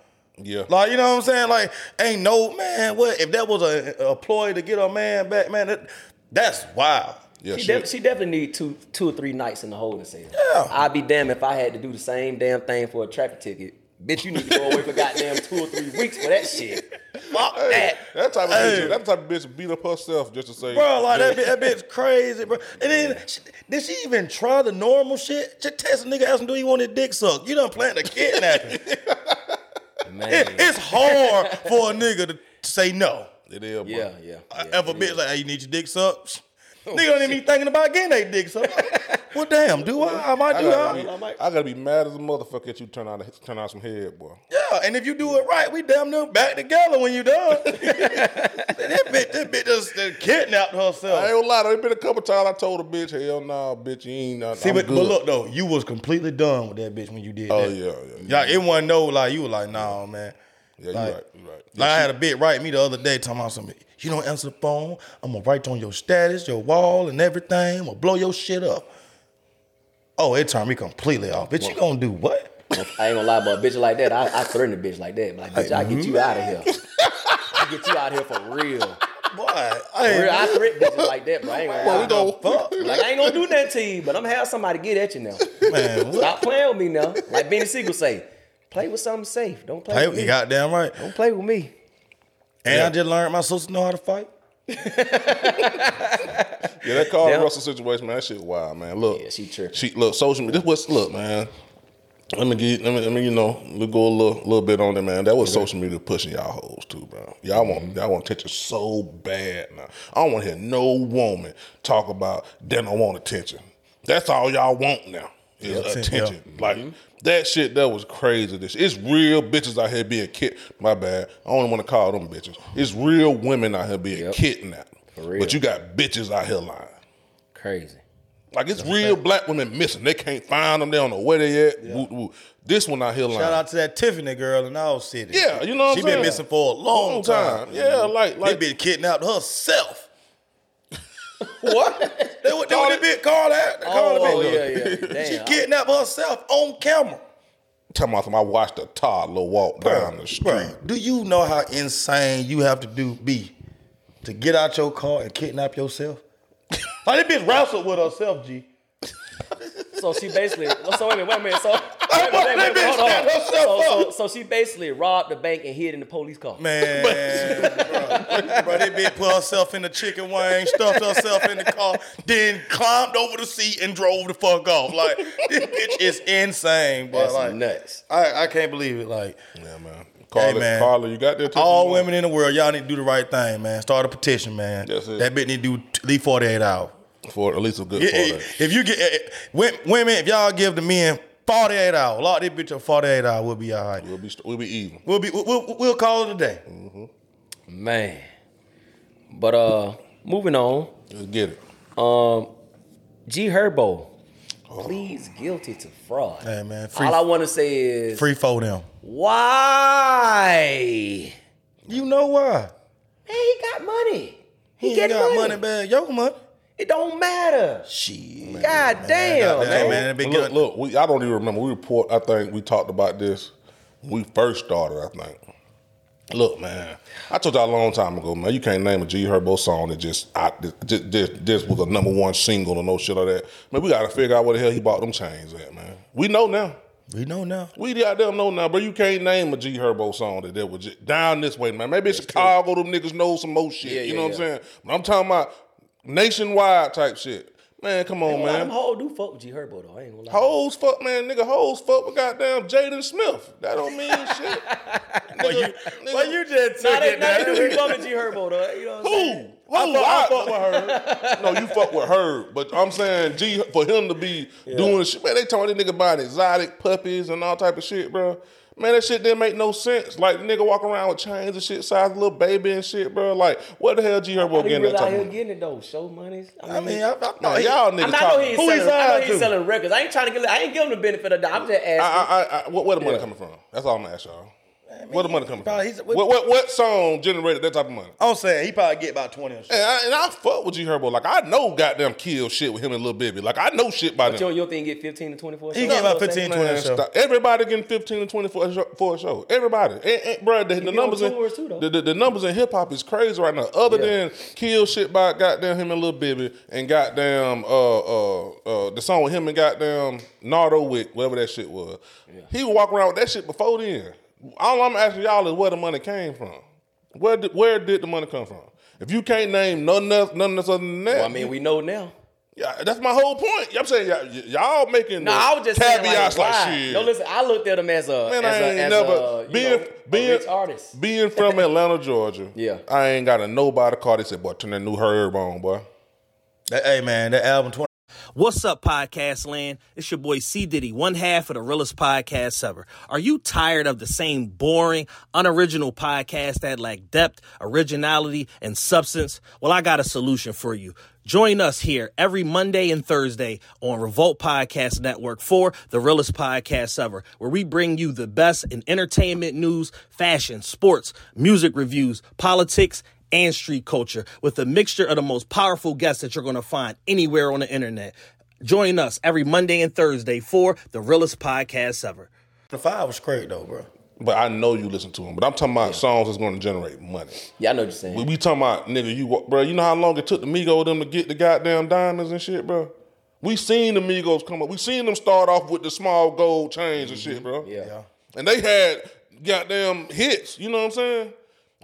yeah, Like, you know what I'm saying? Like, ain't no man. What if that was a, a ploy to get a man back? Man, that, that's wild. yeah. She, shit. def- she definitely need two two or three nights in the holding cell. Yeah. I'd be damned if I had to do the same damn thing for a traffic ticket. Bitch, you need to go away for goddamn two or three weeks for that shit. Fuck that. That type of Hey. bitch, that type of bitch beat up herself just to say, Bro, like that, yeah. bitch, that bitch crazy, bro. And then, she, did she even try the normal shit? Just test a nigga, ask him, do you want his dick sucked? You done planned a kidnapping. Man. it, it's hard for a nigga to say no. It is, bro. Yeah, yeah. I- yeah, if a it bitch is. like, hey, you need your dick sucked. Nigga don't even be thinking about getting their dick sucked. well, damn, do I? I might I do gotta, that. be, I gotta be mad as a motherfucker if you turn out turn out some head, boy. Yeah, and if you do it right, we damn near back together when you done. that bitch, that bitch just uh, kidnapped herself. I ain't gonna lie, there been a couple times I told a bitch, hell nah, bitch, you ain't. I, See, I'm but, good. but look though, you was completely done with that bitch when you did Oh that. yeah, yeah, Yeah, it wasn't no like you were like, nah, man. Yeah. You Like- right, you right. Like I had a bit write me the other day talking about something. You don't answer the phone. I'm gonna write on your status, your wall, and everything. I'm gonna blow your shit up. Oh, it turned me completely off. Bitch, you gonna do what? I ain't gonna lie, but a bitch like that, I, I threaten a bitch like that. Like, bitch, I get you out of here. Mm-hmm. I get you out of here for real. Boy, I ain't real, I threaten bitches like that, bro. I ain't gonna Well, we don't fuck. Like I ain't gonna do nothing to you, but I'm gonna have somebody get at you now. man. Stop playing with me now. Like Benny Siegel say, play with something safe. Don't play Hey, with you me. goddamn right. Don't play with me. And Yeah. I just learned my sister know how to fight. Yeah, that Carl Yeah. Russell situation, man, that shit wild, man. Look, Yeah, she tripping. She look social media. This was look, man. Let me get. Let me. Let me. You know. We go a little, little bit on that, man. That was social media pushing y'all hoes too, bro. Y'all want. Mm-hmm. Y'all want attention so bad now. I don't want to hear no woman talk about they don't want attention. That's all y'all want now is Yeah. attention. Yeah. Like mm-hmm. that shit. That was crazy. This. It's real bitches out here being kid. My bad. I don't want to call them bitches. It's real women out here being Yep. kidnapped. real. But you got bitches out here lying. Crazy. Like it's real black women missing. They can't find them. They don't know where they at. Woo, woo. This one out here lying. Shout out to that Tiffany girl in our city. Yeah, you know what she I'm been missing for a long, Long time. time. Yeah, mm-hmm. like like That bitch kidnapped herself. what? They what they what that bitch call that? They call Oh, that yeah, bitch. yeah. She Damn. kidnapped herself on camera. Tell about some, I watched a toddler walk down the street. Bruh, do you know how insane you have to do be to get out your car and kidnap yourself? like that bitch wrestled with herself, G. So she basically. So wait a minute. Wait a minute. So wait a minute. Wait, That wait, wait, hold on. So, so, so she basically robbed the bank and hid in the police car. Man, bro, bro, that bitch put herself in the chicken wing, stuffed herself in the car, then climbed over the seat and drove the fuck off. Like this bitch is insane, bro. That's like, nuts. I, I can't believe it. Like Yeah, man. Carla, man. Carla, you got that? all women in the world, y'all need to do the right thing, man. Start a petition, man. That's it. That bitch need to do at least forty eight hours. For at least a good Yeah, four. If you get eh, eh, wo- women, if y'all give the men forty eight hours, lock this bitch up forty eight hours, we'll be all right. We'll be we'll be even. We'll be we'll, we'll, we'll call it a day. Man. But uh, moving on. Let's get it. Um, G Herbo pleads guilty to fraud. Hey man, free All I want to say is free for them. why? You know why? Man, he got money. He, He get got money. money, bag. Your money. It don't matter. Shit. God damn, goddamn, man. man. that big Look, good- look, we, I don't even remember. We report. I think we talked about this. when We first started. I think. Look, man. I told y'all a long time ago, man. You can't name a G Herbo song that just I, just, just, just was a number one single or no shit like that. Man, we gotta figure out where the hell he bought them chains at, man. We know now. We know now. We goddamn know now, but you can't name a G Herbo song that that was just down this way, man. Maybe in Chicago, them niggas know some more shit. Yeah, you yeah, know what. I'm saying? But I'm talking about nationwide type shit. Man, come on, Well, them man. hoes do fuck with G Herbo though. I ain't gonna lie. Hoes fuck, man, nigga. Hoes fuck with goddamn Jaden Smith. That don't mean shit. Well, you, Nigga, well, you just Nah, took they, it nah, they do be there. fucking G Herbo though. You know what I'm saying? Who? Who? I fuck- I fuck with her. no, you fuck with her, but I'm saying G for him to be doing shit. Man, they talking this nigga buying exotic puppies and all type of shit, bro. Man, that shit didn't make no sense. Like nigga walking around with chains and shit, size little baby and shit, bro. Like, what the hell G Herbo getting that out type here of getting it though? Show monies. I mean, I, I, Man, no, he- y'all I, niggas mean, I know talking. he Who he selling. I know he's selling records. I ain't trying to get. I ain't giving the benefit of the doubt. I'm just asking. I, I, I, what, where the money Yeah. coming from? That's all I'm gonna ask y'all. Where the money coming from? probably he's- What, what, what song generated that type of money? I'm saying he probably get about twenty. Or so. And I, and I fuck with G Herbo. Like I know goddamn kill shit with him and Lil Baby. Like I know shit by but them. your, your thing get 15 to 24. He shows? get about You know what 15 saying? 20 Man, or so. stop. Everybody getting 15 to 20 for a show. For a show. Everybody. And, and, bro, the, the numbers in, too, the, the, the numbers in hip hop is crazy right now. Other Yeah. than kill shit by goddamn him and Lil Baby and goddamn uh uh uh the song with him and goddamn Nardo Wick, whatever that shit was. He would walk around with that shit before then. All I'm asking y'all is where the money came from. Where did, where did the money come from? If you can't name none else, none else other than that, Well, I mean, we know now. Yeah, that's my whole point. I'm saying y'all, y'all making No, the I was just saying caveats like, like, shit. No, listen, I looked at him as a Man, as I a, ain't as never a, being know, being rich artist. being from Atlanta, Georgia. Yeah. I ain't got a nobody car. They said, "Boy, turn that new herb on, boy." That, hey man, that album twenty. What's up, podcast land? It's your boy C. Diddy, one half of the realest podcast ever. Are you tired of the same boring, unoriginal podcast that lack depth, originality, and substance? Well, I got a solution for you. Join us here every Monday and Thursday on Revolt Podcast Network for the realest podcast ever, where we bring you the best in entertainment news, fashion, sports, music reviews, politics, and street culture with a mixture of the most powerful guests that you're going to find anywhere on the internet. Join us every Monday and Thursday for the realest podcast ever. The five was great though, bro. But I know you listen to them. But I'm talking about songs that's going to generate money. Yeah, I know what you're saying. We, we talking about nigga, you bro. You know how long it took the Migos them to get the goddamn diamonds and shit, bro. We seen the Migos come up. We seen them start off with the small gold chains and shit, mm-hmm. bro. Yeah. Yeah. And they had goddamn hits. You know what I'm saying?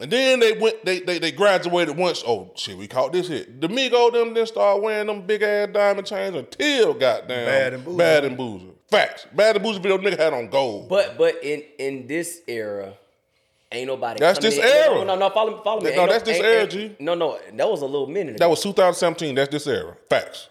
And then they went, they they, they graduated once. Oh shit, we caught this hit. The Migos them then start wearing them big ass diamond chains until goddamn Bad and Bougie. Bad and Boozer. Facts. Bad and Boozer video nigga had on gold. But but in in this era, ain't nobody. That's coming this in- era. No, no, no, follow me, follow me. No, Ain't that's this ain't- era, ain't- G. No, no, that was a little minute. Ago. that was 2017. That's this era. Facts.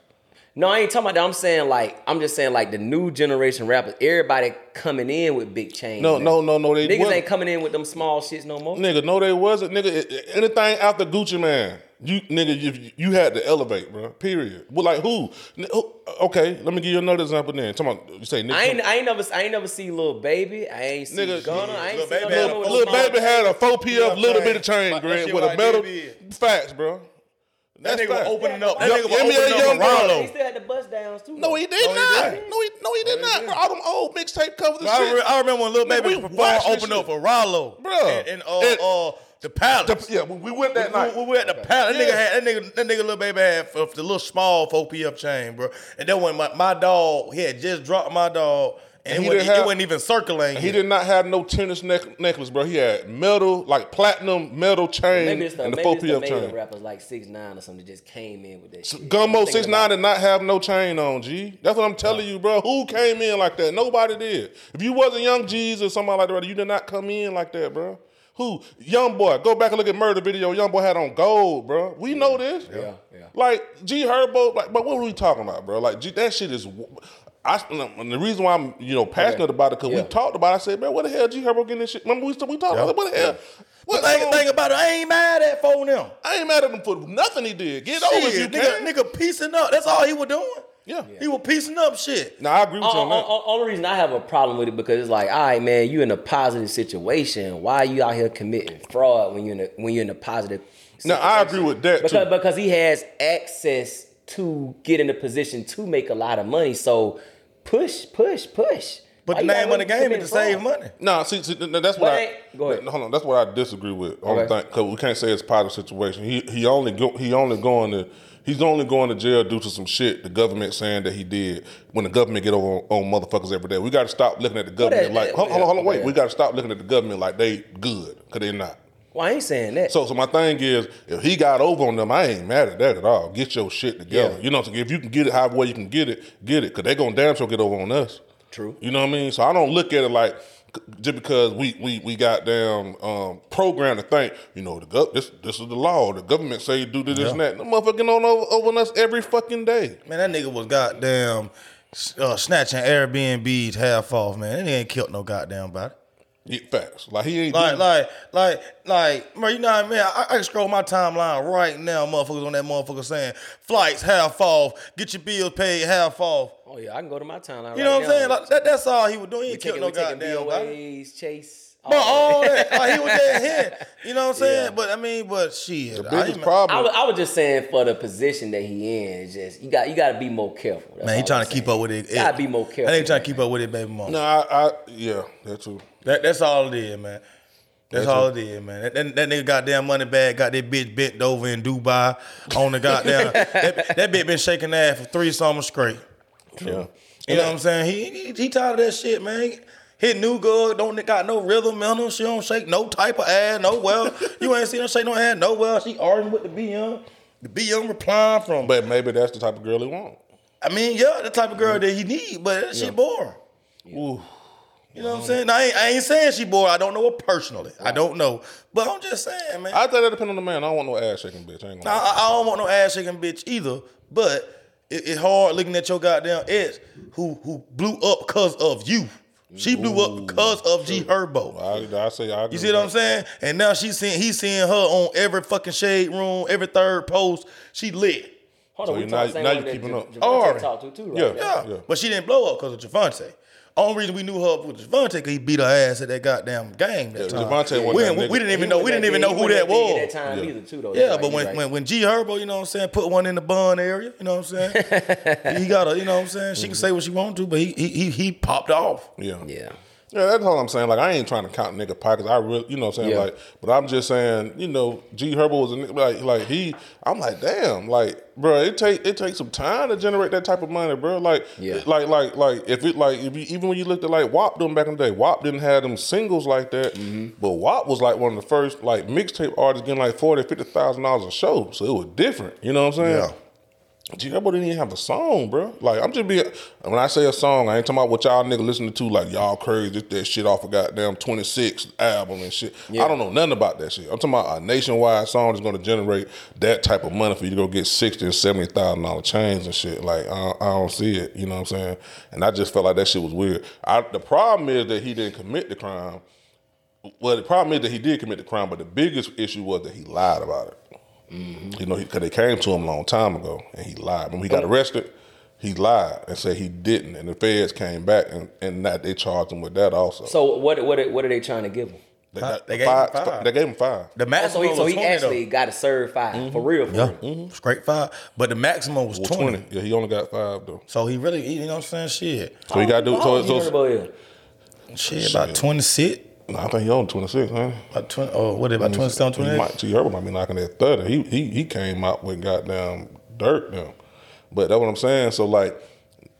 No, I ain't talking about that. I'm saying like I'm just saying like the new generation rappers. Everybody coming in with big chains. No, man. no, no, no. They Niggas wasn't. ain't coming in with them small shits no more. Nigga, no, they wasn't. Nigga, it- it- anything after Gucci Mane, you nigga, you, you had to elevate, bro. Period. Well, like who? Okay, let me give you another example. Then, talking about you say nigga. I ain't I ain't never I ain't never see Lil Baby. I ain't see Nigga, Gunna. I ain't Lil see Baby none a Lil Baby had a 4 PF Yeah, little man. bit of chain Like, that grant with a like metal. Facts, bro. That That's nigga was facts. opening up. That nigga was opening up Young for Boy. He still had the bust downs too. No, he did No, he not. didn't. No, he no, he did No, he not. didn't. Bro, all them old mixtape covers and I, re- I remember when Lil Baby we performed watched opened up for Rollo, bro, and, and uh, And- uh, the Palace. The- yeah, we, we went that night. We, we were at the palace. That Yeah. nigga had that nigga that nigga Lil Baby had f- the little small 4 PF chain, bro. And then when my, my dog, he had just dropped my dog, and, And he he wasn't, didn't it have- wasn't even circulating. He did not have no tennis neck- necklace, bro. He had metal, like platinum metal chain Maybe it's the and the maybe 4 it's the PF made chain. rappers like six nine or something that just came in with that shit. Gummo six nine about- did not have no chain on, G. That's what I'm telling you, bro. Who came in like that? Nobody did. If you wasn't Young G's or somebody like that, you did not come in like that, bro. Who? Young boy. Go back and look at murder video. Young boy had on gold, bro. We know this. Yeah, yeah. Like G Herbo, like, but what were we talking about, bro? Like G, that shit is. I, and the reason why I'm, you know, passionate Okay. about it because Yeah. we talked about. it. I said, man, what the hell G Herbo getting this shit? Remember we, we talked about it. What the hell? What But think, think about it. I ain't mad at four them. I ain't mad at him for nothing he did. Get over you nigga, can. nigga piecing up. That's all he was doing. Yeah. He was piecing up shit. Now I agree with you O- on that. o- o- only reason I have a problem with it because it's like, all right, man, you in a positive situation. Why are you out here committing fraud when you're in a when you're in a positive? Now, I agree with that, because too. because he has access to get in a position to make a lot of money. So push, push, push. But Why the name of the game is to save money. No, see, see that's what But I. go ahead. Hold on, that's what I disagree with. Only Okay. thing, cause we can't say it's a positive situation. He he only go, he only going to he's only going to jail due to some shit the government saying that he did. When the government get over on, on motherfuckers every day, we got to stop looking at the government that- like hold, hold on, hold on, wait. yeah. We got to stop looking at the government like they good because they're not. Well, I ain't saying that. So, so my thing is, if he got over on them, I ain't mad at that at all. Get your shit together. Yeah. You know, what if you can get it however way you can get it, get it, because they gonna damn sure get over on us. True. You know what I mean? So I don't look at it like just because we we we got damn um, programmed to think, you know, the gov- this this is the law. The government say do this and that. The motherfucking on over, over on us every fucking day. Man, that nigga was goddamn uh, snatching Airbnbs half off, man. That nigga ain't killed no goddamn body. Yeah, facts. Like he ain't Like, do- like, like, like, bro, you know what I mean? I, I can scroll my timeline right now, motherfuckers on that motherfucker saying flights half off, get your bills paid half off. oh yeah, I can go to my timeline. You know what I'm saying? Like, that, that's all he was doing. He we ain't killed taking, no taking goddamn body. BOAs, chase. But all that, like, he was dead head. You know what I'm saying? Yeah. But I mean, but shit, the I biggest ain't- problem. I was, I was just saying for the position that he in, it's just you got you got to be more careful. That's Man, he trying I'm to keep up with it. Gotta be more careful. I think he trying to keep up with it, baby mama. no, I, I yeah, that too. That, that's all it is, man. That's That's all it is, man. That, that, that nigga goddamn money bag got that bitch bent over in Dubai on the goddamn. that, that bitch been shaking ass for three summers straight. Yeah. You know what I'm saying? He, he he tired of that shit, man. Hit new girl, don't got no rhythm in her. She don't shake no type of ass, no well. You ain't seen her shake no ass, no well. She arguing with the BM. The BM replying from. But maybe that's the type of girl he want. I mean, yeah, the type of girl mm-hmm. that he need, but that shit boring. Ooh. You know what I'm saying? Now, I ain't, I ain't saying she bored. I don't know her personally. I don't know, but I'm just saying, man. I, I think that depends on the man. I don't want no ass shaking bitch. I ain't gonna. I, I don't want no ass shaking bitch either. But it, it's hard looking at your goddamn ex who who blew up because of you. She blew up because of G Herbo. I, I say I agree You see what I'm saying? And now she's seeing he's seeing her on every fucking shade room, every third post. She lit. Hold So on, we you- talk now- same now one you that keeping J- up. Javante Alright. talked to too, right? Yeah. Yeah. Yeah. But she didn't blow up because of Javante. Only reason we knew her was Javante because he beat her ass at that goddamn game that Yeah, time. Javante wasn't we, we, we didn't even He know we didn't even know who that wasn't big was. At that time Yeah. either, too, though. Yeah, That's but when, you right. when when G Herbo, you know what I'm saying, put one in the bun area, you know what I'm saying? he got a, you know what I'm saying? She can mm-hmm. say what she want to, but he he he, he popped off. Yeah. yeah. Yeah, that's all I'm saying. Like, I ain't trying to count nigga pockets. I really, you know what I'm saying? Yeah. Like, but I'm just saying, you know, G Herbo was a nigga, like, like he, I'm like, damn, like, bro, it take it takes some time to generate that type of money, bro. Like, Yeah. like, like, like, if it, like, if you, even when you looked at like WAP them back in the day, WAP didn't have them singles like that, Mm-hmm. but WAP was like one of the first like mixtape artists getting like forty, fifty thousand dollars a show, so it was different. You know what I'm saying? Yeah. G Herbo didn't even have a song, bro. Like I'm just being when I say a song, I ain't talking about what y'all nigga listening to, like y'all crazy that shit off a goddamn 26 album and shit. I don't know nothing about that shit. I'm talking about a nationwide song that's gonna generate that type of money for you to go get sixty and seventy thousand dollar chains and shit. Like I, I don't see it. You know what I'm saying? And I just felt like that shit was weird. I, the problem is that he didn't commit the crime. Well, the problem is that he did commit the crime, but the biggest issue was that he lied about it. You know, because they came to him a long time ago and he lied. When he got arrested, he lied and said he didn't. And the feds came back and, and that they charged him with that also. So what what what are they trying to give him? they, got they gave him five. They gave him five. The Oh, maximum so he, so was he 20 actually though. got to serve 5 for mm-hmm. real. For Yeah, real. Mm-hmm. straight five. But the maximum was Well, 20. 20. Yeah, he only got five though. So he really, you know what I'm saying? Shit. So he got to do. How So, old so, G Shit, about 26. No, I think he only 26, man. About 20, oh, what, about 27, He 28? might, G Herbo might be knocking at 30. He, he, he came out with goddamn dirt now. But that's what I'm saying. So, like,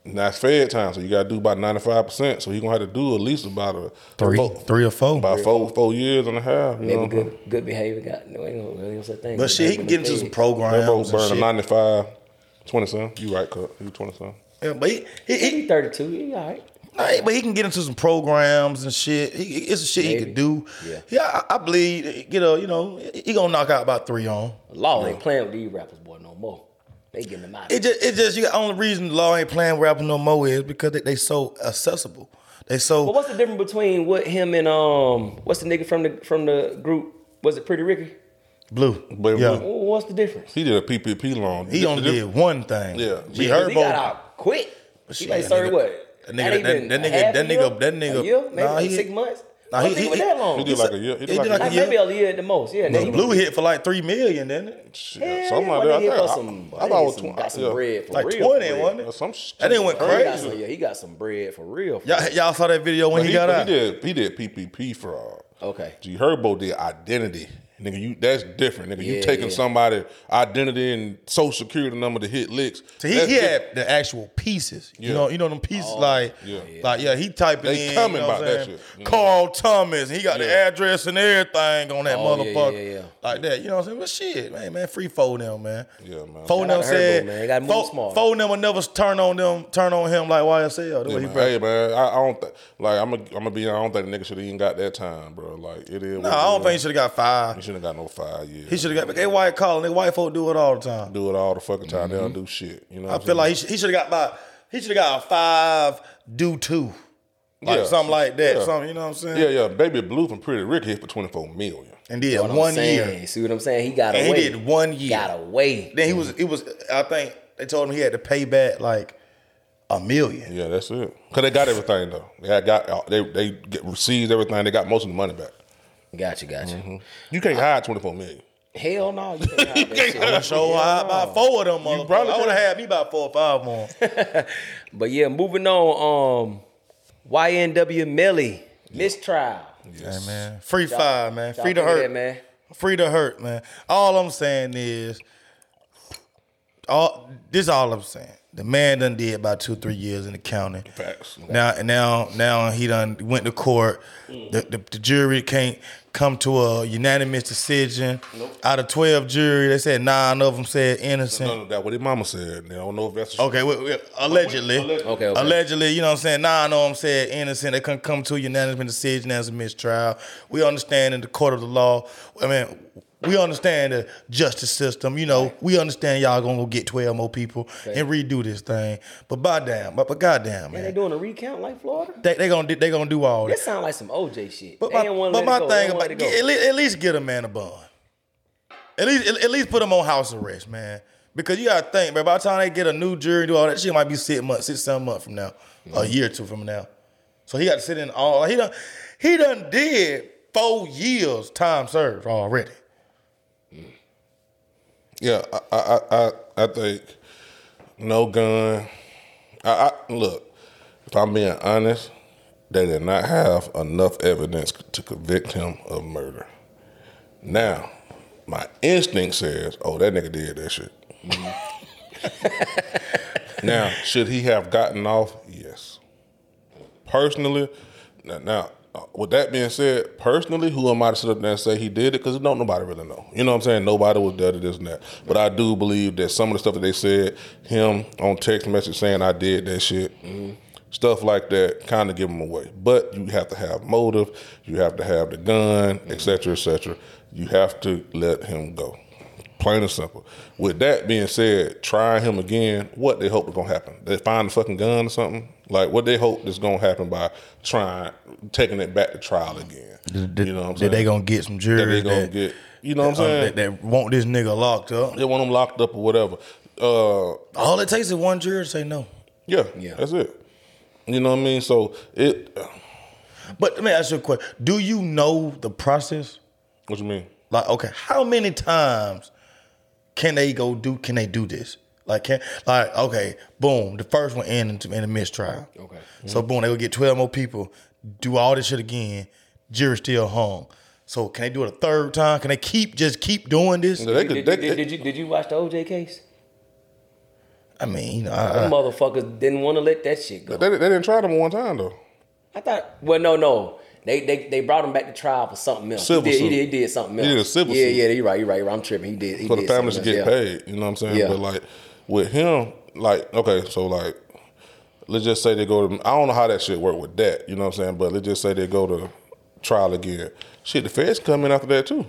now it's Fed time, so you got to do about 95%. So he going to have to do at least about a Three, four- three or four. About four four years and a half. You Maybe know? good good behavior got no ain't no really no such thing. But Good shit, he can get into some pays. programs Herbo and burning shit. 95, 20 son. You right, cut. You 20 son. Yeah, but he, he, he, He 32. He all right. Nah, but he can get into some programs and shit. He, it's a shit he Maybe. could do. Yeah. yeah. I, I believe. You know, you know, he gonna knock out about three on. Law ain't playing with these rappers, boy, no more. They getting them out. It just, it just, you got only reason law ain't playing rappers no more is because they, they so accessible. They so. But what's the difference between what him and um what's the nigga from the from the group? Was it Pretty Ricky? Blue. But yeah. Blue- What's the difference? He did a PPP loan. He only did one thing. Yeah. G Yeah, 'cause he got Herbo. out quick. He Shit, may that serve nigga- what? That nigga- that- even that nigga- that a year? nigga- that nigga- year? Maybe nah, like he- six months. Nah, I don't he- think he- that long. He did like a year. He did he like, did a like Like a year. maybe a year at the most. Yeah, But then Blue hit for like three million, didn't it? shit, Yeah, something like that. they hit I for think- some- I, I thought it was some- 20. got some yeah. bread for Like real. twenty, for real. wasn't it? Some shit. That nigga went he crazy. some, yeah, he got some bread for real. For Y'all, real. y'all saw that video when But he, got but out. He did, he did PPP fraud. Uh, okay. G Herbo did identity. Nigga, you that's different. Nigga, you taking yeah. somebody identity and social security number to hit licks. So he, he had the actual pieces. You know, you know them pieces oh, like, Yeah. like yeah, he typing They in. coming you know about that shit, you? Carl Thomas. He got the address and everything on that Oh, yeah, yeah, motherfucker. yeah, yeah. Like that. You know what I'm saying? But shit, man, man, free phone them, man. Yeah, man. Four Shout them said, Herbo, man. They gotta move four, smart. four them will never turn on them, turn on him like YSL. The Yeah, way man. break- Hey man, I, I don't th- like. I'm gonna I'm gonna be. I don't think the nigga should have even got that time, bro. Like it is. No, I don't think he should have got five. He should have got no five years. He should have got. They white collar. Nigga, white folk do it all the time. do it all the fucking time. They don't mm-hmm. do shit. You know. I feel like he should, he should have got about. He should have got a five, do two, like Yeah. something like that. Yeah. Something you know what I'm saying? Yeah, yeah. Baby Blue from Pretty Rick hit for twenty four million. And did What one year. See what I'm saying? He got And he did one year. Got away. Then he was. It was. I think they told him he had to pay back like a million. Yeah, that's it. Cause they got everything though. They had got uh, they they get, received everything. They got most of the money back. Gotcha, gotcha. Mm-hmm. You can't hide twenty four million. Hell no, you can't hide that shit. I'm sure I about four of them motherfuckers. probably I would have had me about four or five more. But yeah, moving on. Um, YNW Melly mistrial. Yeah, man. Free fire, man. Y'all Free to think of hurt, that, man. Free to hurt, man. All I'm saying is, all this is all I'm saying. The man done did about two, three years in the county. Facts. Now, now, now he done went to court. The, the, the jury can't come to a unanimous decision. Nope. Out of twelve jury, they said nine of them said innocent. None of that what his mama said. I don't know if that's Okay, well, well, allegedly. Okay, okay. Allegedly, you know what I'm saying? Nine of them said innocent. They couldn't come to a unanimous decision as a mistrial. We understand in the court of the law. I mean, we understand the justice system. You know, we understand y'all gonna go get 12 more people and redo this thing. But by damn, but, but goddamn, man, And they doing a recount like Florida? They, they gonna do- they gonna do all That this. sound like some OJ shit. But They my, but my it go. They thing about it at least, at least get a man a bond. At least at, at least put him on house arrest, man. Because you gotta think, man, by the time they get a new jury, do all that shit might be six months, six, seven months from now. A mm-hmm. year or two from now. So he got to sit in all he done he done did four years time served already. Yeah, I I I, I think no gun. I, I look. If I'm being honest, they did not have enough evidence to convict him of murder. Now, my instinct says, "Oh, that nigga did that shit." Mm-hmm. now, should he have gotten off? Yes. Personally, now, now Uh, with that being said, personally, who am I to sit up there and say he did it? Because don't nobody really know. You know what I'm saying? Nobody was there to this and that. But I do believe that some of the stuff that they said, him on text message saying I did that shit, mm, stuff like that, kind of give him away. But you have to have motive. You have to have the gun, et cetera, et cetera. You have to let him go. Plain and simple. With that being said, try him again. What they hope is gonna happen? They find the fucking gun or something. Like what they hope is gonna happen by trying taking it back to trial again. Did, you know what I'm saying? that they gonna get some that they gonna that, get. You know what I'm um, saying? that, that want this nigga locked up. they want them locked up or whatever. Uh, All it takes is one jury to say no. yeah, Yeah. that's it. You know what I mean? So it. But let me ask you a question. Do you know the process? What you mean? Like, okay, how many times can they go do? Can they do this? Like, can like, okay, boom, the first one ended in a mistrial. Okay. So mm-hmm. boom, they go get twelve more people, do all this shit again. Jury still hung. So can they do it a third time? Can they keep just keep doing this? They Did, could. did, They, did, did you did you watch the OJ case? I mean, you know, Them I, I, motherfuckers didn't want to let that shit go. they, they didn't try them one time though. I thought. Well, no, no. They they they brought him back to trial for something else. Civil he, did, he suit. did. He did something else. He did a civil yeah, suit. yeah. You're right. You're right. You're right. I'm tripping. He did. He for the families to get else, paid. You know what I'm saying? Yeah. But like with him, like okay, so like let's just say they go to I don't know how that shit work with that. You know what I'm saying? But let's just say they go to trial again. Shit, the feds come in after that too.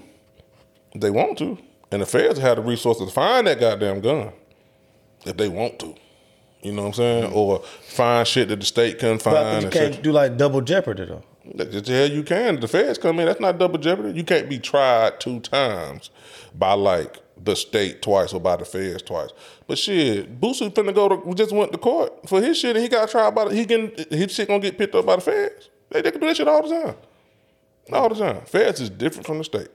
They want to, and the feds have the resources to find that goddamn gun if they want to. You know what I'm saying? Mm-hmm. Or find shit that the state couldn't find. think you can't shit. do like double jeopardy though. Hell you can. The feds come in. That's not double jeopardy. You can't be tried two times by like the state twice or by the feds twice. But shit, Boosie finna go to just went to court for his shit and he got tried by the, he getting his shit gonna get picked up by the feds. They, they can do that shit all the time. All the time. Feds is different from the state.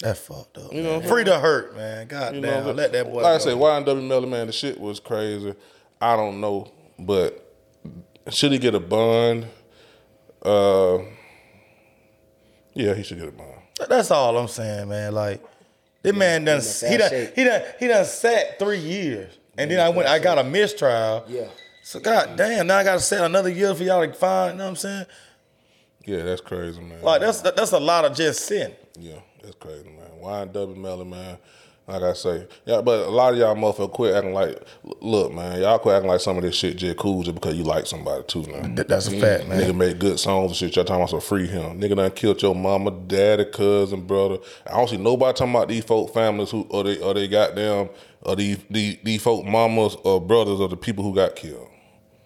That's fucked up. You know, free to hurt, man. God You damn, know, let that boy. Like I go. said, YNW Melly, man, the shit was crazy. I don't know, but should he get a bond? Uh, yeah, he should get a bond. That's all I'm saying, man. Like, this man done in he bad done, shape. he done he done sat three years, and then I went I got a mistrial. Yeah. So god damn, now I got to set another year for y'all to find. You know what I'm saying? Yeah, that's crazy, man. Like that's that's a lot of just sin. Yeah, that's crazy, man. YNW Melly, man. Like I say, yeah, but a lot of y'all motherfuckers quit acting like. Look, man, y'all quit acting like some of this shit just cool just because you like somebody too, man. Th- That's a fact, man. Nigga make good songs and shit. Y'all talking about some free him. Nigga done killed your mama, daddy, cousin, brother. I don't see nobody talking about these folk families who or they or they goddamn or these these, these folk mamas or brothers or the people who got killed.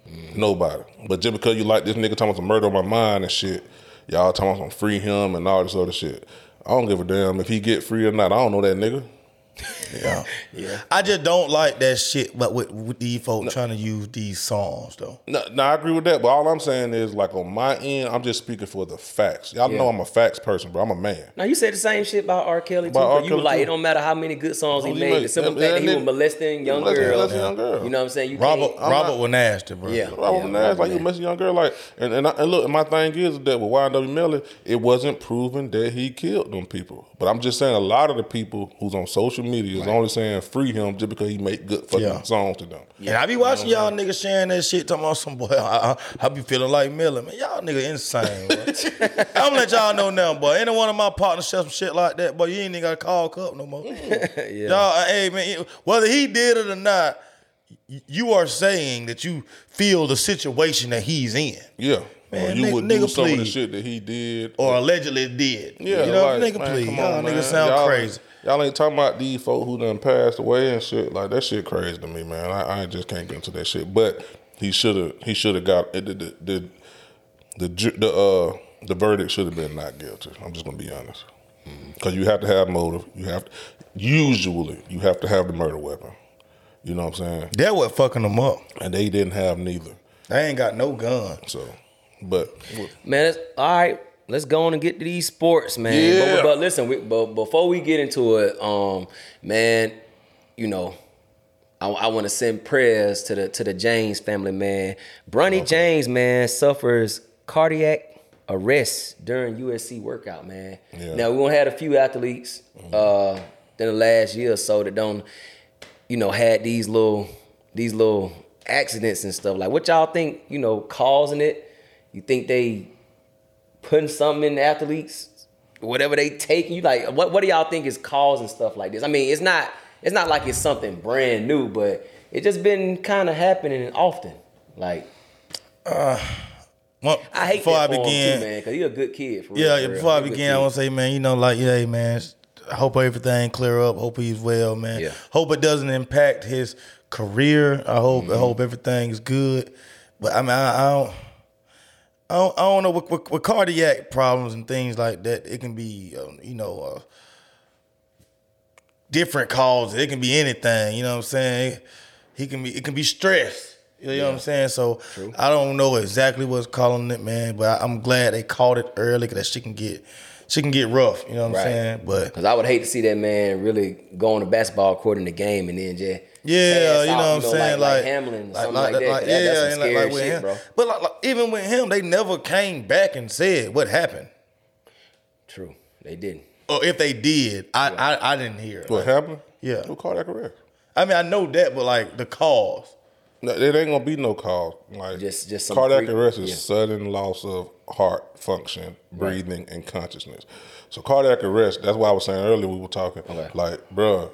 Mm, nobody. But just because you like this nigga talking about some murder on my mind and shit, y'all talking about some free him and all this other shit. I don't give a damn if he get free or not. I don't know that nigga. Yeah. yeah. I just don't like that shit, but with, with these folks trying to use these songs though. No, no, I agree with that. But all I'm saying is, like on my end, I'm just speaking for the facts. Y'all know I'm a facts person, bro. I'm a man. Now you said the same shit about R. Kelly too. R. but you were like, too. it don't matter how many good songs he Oh, he made. made- The simple fact that he was molesting young molesting- girls. molesting young girl. You know what I'm saying? You Robert can't- I'm Robert not- was nasty, bro. Yeah. Robert yeah, Nash, like you Robert messing young girl, like and and, I, and look, my thing is that with YNW Melly, it wasn't proven that he killed them people. But I'm just saying, a lot of the people who's on social media is only saying free him just because he make good fucking Yeah. songs to them. And I be watching y'all niggas sharing that shit, talking about some boy. I, I, I be feeling like Miller, man. Y'all nigga insane. I'm gonna let y'all know now, boy. Any one of my partners share some shit like that, boy, you ain't even gotta call Cup no more. Y'all, uh, hey man, whether he did it or not, you are saying that you feel the situation that he's in, Yeah. Man, or you nigga- would do nigga, some of the please. shit that he did. or allegedly did. Yeah, you know, like, nigga, man, please, y'all niggas sound Y'all- crazy. Y'all ain't talking about these folk who done passed away and shit. Like that shit crazy to me, man. I, I just can't get into that shit. But he should have. He should have got the the the the, ju- the uh the verdict should have been not guilty. I'm just gonna be honest. Because you have to have motive. You have to, usually you have to have the murder weapon. You know what I'm saying? That what fucking them up. And they didn't have neither. They ain't got no gun. So, but Man, it's, all right. Let's go on and get to these sports, man. Yeah. But, but listen, we, but before we get into it, um, man, you know, I, I want to send prayers to the to the James family, man. Bronny James, man, suffers cardiac arrest during USC workout, man. Yeah. Now we gonna have a few athletes uh in the last year or so that don't, you know, had these little these little accidents and stuff. Like what y'all think, you know, causing it? You think they putting something in the athletes, whatever they taking. You like what? What do y'all think is causing stuff like this? I mean, it's not. It's not like it's something brand new, but it just been kind of happening often. Like Well, I hate before I begin, too, man, because you're a good kid. For real, Yeah, real. before I He a good begin, I want to say, man, you know, like, yeah, hey, man, I hope everything clear up. Hope he's well, man. Yeah. Hope it doesn't impact his career. I hope Mm-hmm. I hope everything's good. But I mean, I, I don't. I don't, I don't know with, with, with cardiac problems and things like that. It can be, um, you know, uh, different causes. It can be anything. You know what I'm saying? He can be. It can be stress. You know what I'm saying? So I don't know exactly what's calling it, man. But I, I'm glad they caught it early because that shit can get, she can get rough. You know what I'm saying? But Because I would hate to see that man really go on the basketball court in the game and then just Yeah, pass you know out, what I'm saying? like, Like, Hamlin or something like, that. That- yeah, that's and some like, scary like with shit, him. bro. But like, like, even with him, they never came back and said what happened. True, they didn't. Or if they did, I I, I didn't hear. it. what happened? Yeah. Who cardiac arrest? I mean, I know that, but like the cause. No, it ain't gonna be no cause. Like Just- just some cardiac freak- arrest is yeah. sudden loss of heart function, breathing, and consciousness. So cardiac arrest. That's why I was saying earlier we were talking. Okay. Like, bruh,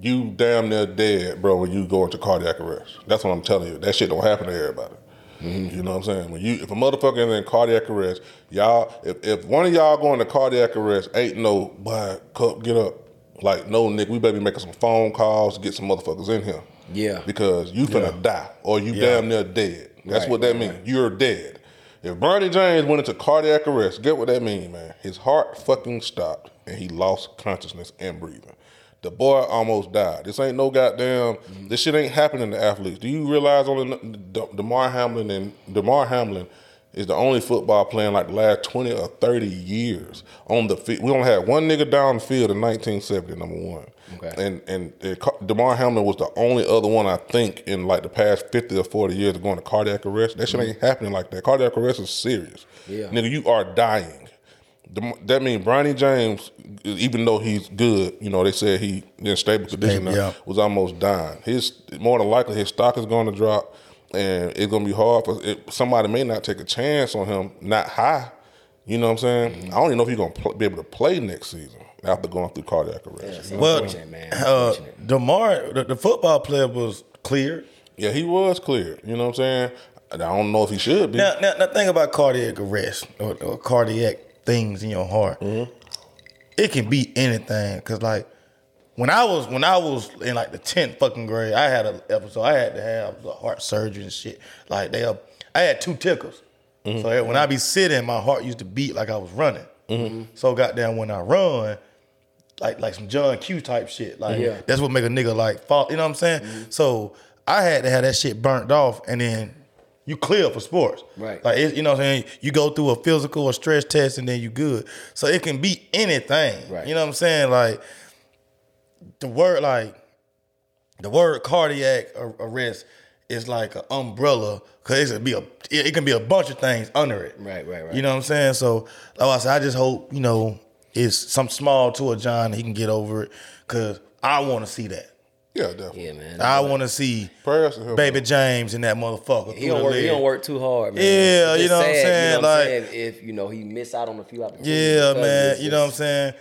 you damn near dead, bro, when you go into cardiac arrest. That's what I'm telling you. That shit don't happen to everybody. Mm-hmm. You know what I'm saying? When you if a motherfucker is in cardiac arrest, y'all if, if one of y'all going to cardiac arrest, ain't no boy, cup, get up. Like, no, Nick, we better be making some phone calls to get some motherfuckers in here. Yeah. Because you finna die or you Yeah. damn near dead. That's Right, what that right, means. You're dead. If Bronny James went into cardiac arrest, get what that mean, man. His heart fucking stopped and he lost consciousness and breathing. The boy almost died. This ain't no goddamn. Mm-hmm. This shit ain't happening to athletes. Do you realize only De- Damar Hamlin and Damar Hamlin is the only football player in like the last twenty or thirty years on the field. We only had one nigga down the field in 1970, number one. Okay. And and Car- Damar Hamlin was the only other one I think in like the past 50 or 40 years of going to cardiac arrest. That shit mm-hmm. ain't happening like that. Cardiac arrest is serious. Yeah. Nigga, you are dying. Dem- That means Bronny James, even though he's good, you know, they said he in stable condition now, yeah. was almost dying. His more than likely his stock is going to drop, and it's going to be hard for it, somebody may not take a chance on him not high. You know what I'm saying? Mm-hmm. I don't even know if he's going to pl- be able to play next season after going through cardiac arrest. Yeah, it's Well, unfortunate, man. Uh, Unfortunate. Damar, the, the football player was cleared. Yeah, he was cleared. You know what I'm saying? I don't know if he should be. Now, now, now think about cardiac arrest or, or cardiac things in your heart. Mm-hmm. It can be anything. Cause like when I was when I was in like the tenth fucking grade, I had an episode. I had to have the heart surgery and shit. Like they, uh, I had two tickles. Mm-hmm. So when I be sitting, my heart used to beat like I was running. Mm-hmm. So goddamn, when I run, like like some John Q type shit. Like Yeah. that's what make a nigga like fall. You know what I'm saying? So I had to have that shit burnt off, and then you clear for sports. Right. Like it, you know what I'm saying? You go through a physical or stress test, and then you good. So it can be anything. Right. You know what I'm saying? Like the word like the word cardiac arrest is like an umbrella because it can be a it can be a bunch of things under it. Right, right, right. You know what I'm saying? So like I said, I just hope you know it's some small to a John. He can get over it because I want to see that. Yeah, definitely. Yeah, man. I want to see Prayers to him. Baby James and that motherfucker. He don't work. He don't work too hard, man. Yeah, you know what I'm sad, saying? You know what I'm Like- saying? if you know he miss out on a few opportunities. Yeah, man. You know what I'm saying?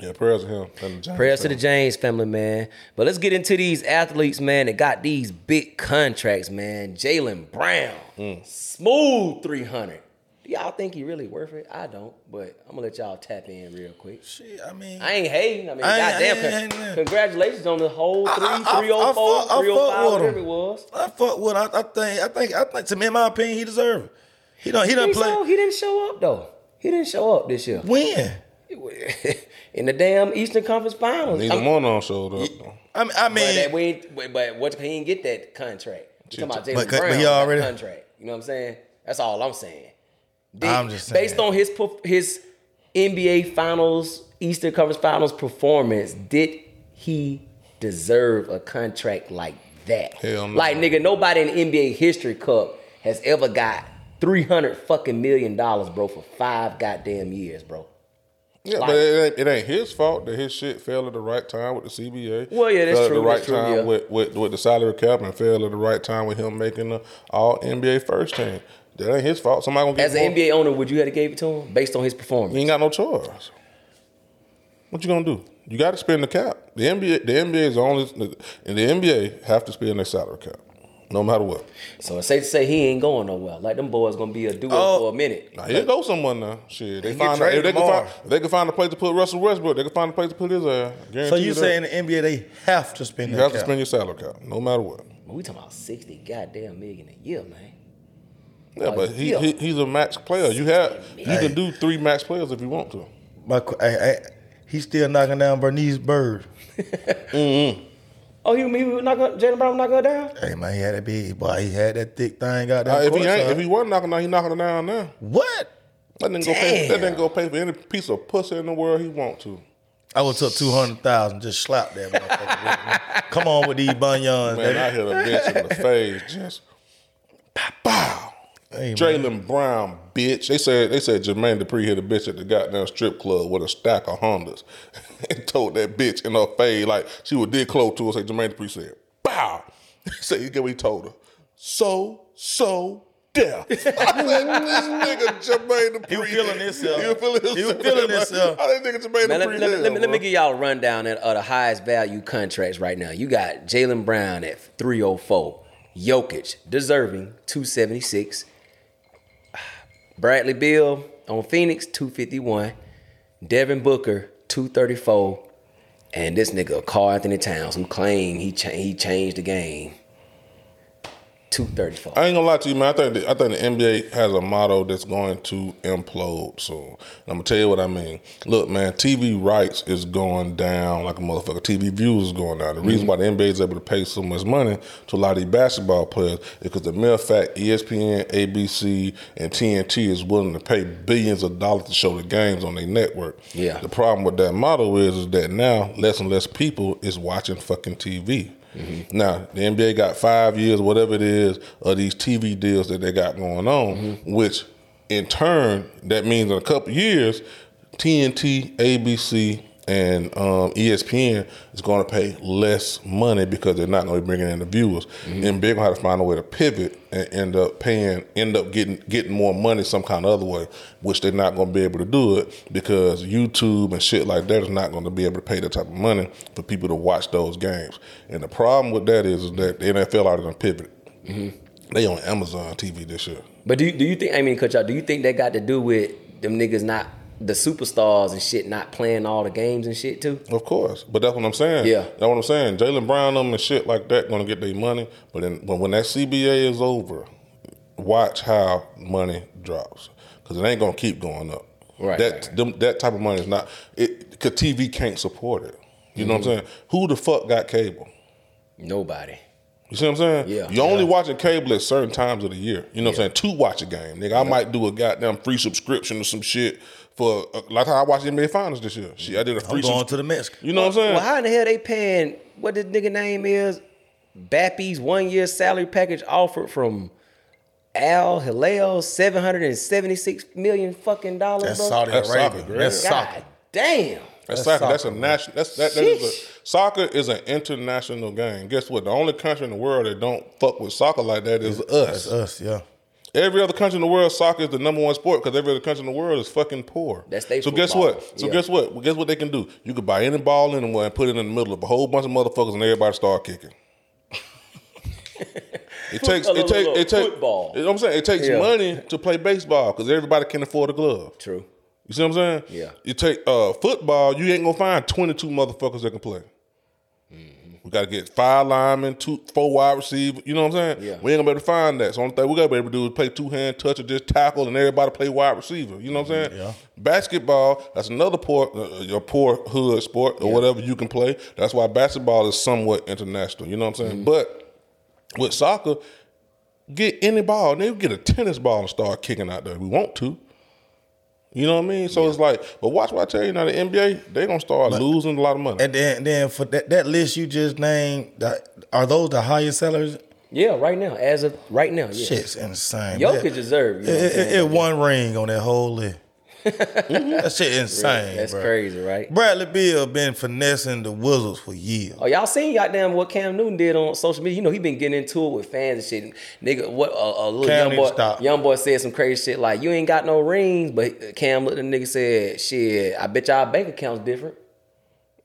Yeah, prayers to him. And the Prayers to the. James family, man. But let's get into these athletes, man, that got these big contracts, man. Jaylen Brown, Mm. smooth 300. Do y'all think he really worth it? I don't, but I'm gonna let y'all tap in real quick. Shit, I mean, I ain't hating. I mean, I ain't- goddamn, I ain't- I ain't- congratulations on the whole I- three, I- oh I- 304, I oh fuck- I fuck 305, with whatever him. it was. I fuck with. I, I think. I think. I think. To me, in my opinion, he deserve it. He don't. He He, don't play. so, he didn't show up though. He didn't show up this year When? in the damn Eastern Conference Finals. Neither I'm- one on showed up. though. I mean, I But mean, that we but, but what he didn't get that contract. You talking about Jaylen But- Brown? but he that already- contract. You know what I'm saying? That's all I'm saying. Did- I'm just based saying. on his his NBA Finals, Eastern Conference Finals performance. Did he deserve a contract like that? Hell no. Like nigga, nobody in NBA history cup has ever got three hundred fucking million dollars, bro, for five goddamn years, bro. Yeah, Like- but it ain't, it ain't his fault that his shit fell at the right time with the CBA. Well, yeah, that's fell true, At the right true, time yeah. with, with with the salary cap and fell at the right time with him making the All NBA first team. That ain't his fault. Somebody gonna get As an. NBA owner, would you have gave it to him based on his performance? You ain't got no choice. What you gonna do? You got to spend the cap. The NBA, the NBA is the only, and the NBA have to spend their salary cap, no matter what. So it's safe to say he ain't going nowhere. Like them boys gonna be a duo Oh. for a minute. Now he'll go somewhere now. Shit, they He get find if they can find if they can find a place to put Russell Westbrook. They can find a place to put his ass. Guarantee so you that. say in the NBA they have to spend you that have to spend your salary cap, no matter what. We talking about sixty goddamn million a year, man. Yeah, Oh, but he, yeah. he he's a max player. You have you Hey. can do three max players if you want to. My, qu- hey, hey, he's still knocking down Bernice Bird. Oh, he, he was not gonna Jaylen Brown was not going down. Hey man, he had that big boy. He had that thick thing out Uh, there. if he ain't, if he wasn't knocking down, he knocking it down now. what? That nigga go pay. That Damn. nigga go pay for any piece of pussy in the world he want to. I would took two hundred thousand, just slap that motherfucker. Come on with these bunions, Man, baby. I hit a bitch in the face, just pow, pow. Hey. Jaylen Brown, bitch. They said they said Jermaine Dupri hit a bitch at the goddamn strip club with a stack of Hondas and told that bitch in her face like she was dead close to her. Say Jermaine Dupri said, "Bow." Say you get what he told her. So so death. I said, this nigga Jermaine Dupri. He was feeling himself. He was feeling himself. He was feeling himself. How that nigga Jermaine Man, let, Dupri let, me- let me, let me give y'all a rundown of of the highest value contracts right now. You got Jaylen Brown at 304, Jokic deserving 276, Bradley Beal on Phoenix 251, Devin Booker 234, and this nigga Karl-Anthony Towns who claimed he cha- he changed the game 234. I ain't gonna lie to you, man. I think the, I think the NBA has a motto that's going to implode soon. I'm gonna tell you what I mean. Look, man, TV rights is going down like a motherfucker. TV views is going down. The reason why the NBA is able to pay so much money to a lot of these basketball players is because the mere fact ESPN, ABC, and TNT is willing to pay billions of dollars to show the games on their network. Yeah. The problem with that model is, is that now less and less people is watching fucking TV. Mm-hmm. Now the NBA got five years, whatever it is, of these TV deals that they got going on, mm-hmm. which in turn that means in a couple years, TNT, ABC, and um, ESPN is going to pay less money because they're not going to be bringing in the viewers, and they're going to have to find a way to pivot and end up paying, end up getting getting more money some kind of other way, which they're not going to be able to do it because YouTube and shit like that is not going to be able to pay that type of money for people to watch those games. And the problem with that is, is that the NFL are already done pivoted. They on Amazon TV this year. But do you, do you think I mean, cut y'all? Do you think that got to do with them niggas not the superstars and shit not playing all the games and shit too? Of course, but that's what I'm saying. Yeah. that's what I'm saying. Jaylen Brown them and shit like that gonna get their money, but then when, when that CBA is over, watch how money drops because it ain't gonna keep going up. Right, That them, that type of money is not it because TV can't support it. You know what Mm-hmm. I'm saying? Who the fuck got cable? Nobody. You see what I'm saying? Yeah. You're only watching cable at certain times of the year. You know what I'm saying? To watch a game. Nigga, I might do a goddamn free subscription or some shit for uh, like how I watched the NBA Finals this year. Shit, I did a free I'm going subs- to the Mexican. You know what I'm saying? Well, how in the hell they paying what this nigga name is? Mbappé's one year salary package offered from Al Hilal, seven hundred and seventy six million fucking dollars. That's bro. Saudi That's Arabia. soccer, That's God soccer. damn. That's, That's soccer. That's a national. That's that. that is a, soccer is an international game. Guess what? The only country in the world that don't fuck with soccer like that is us. That's us, yeah. Every other country in the world, soccer is the number one sport because every other country in the world is fucking poor. That's they so guess what? So Yeah. guess what? Well, guess what they can do? You could buy any ball anywhere and put it in the middle of a whole bunch of motherfuckers and everybody start kicking. It takes it takes it takes football. You know what I'm saying? It takes Yeah. money to play baseball because everybody can afford a glove. True. You see what I'm saying? Yeah. You take uh, football, you ain't gonna find 22 motherfuckers that can play. We gotta get five linemen, two, four wide receivers. You know what I'm saying? Yeah. We ain't gonna be able to find that. So only thing we gotta be able to do is play two hand touch or just tackle, and everybody play wide receiver. You know what I'm saying? Yeah. Basketball, that's another poor, uh, your poor hood sport or whatever you can play. That's why basketball is somewhat international. You know what I'm saying? Mm-hmm. But with soccer, get any ball. They get a tennis ball and start kicking out there. We want to. You know what I mean? So it's like, but watch what I tell you now. The NBA, they gonna start losing a lot of money. And then, then for that, that list you just named, that, are those the highest sellers? Yeah, right now, as of right now, yeah. Shit's insane. Jokic That- deserve. You know It, what it, it one ring on that whole list. That shit insane. That's bro. crazy, right? Bradley Beal been finessing the Wizards for years. Oh, y'all seen goddamn what Cam Newton did on social media? You know he been getting into it with fans and shit. Nigga, what a, a little Cam young boy, stop. young boy said some crazy shit like, "You ain't got no rings," but Cam looked at the nigga said, "Shit, I bet y'all bank account's different."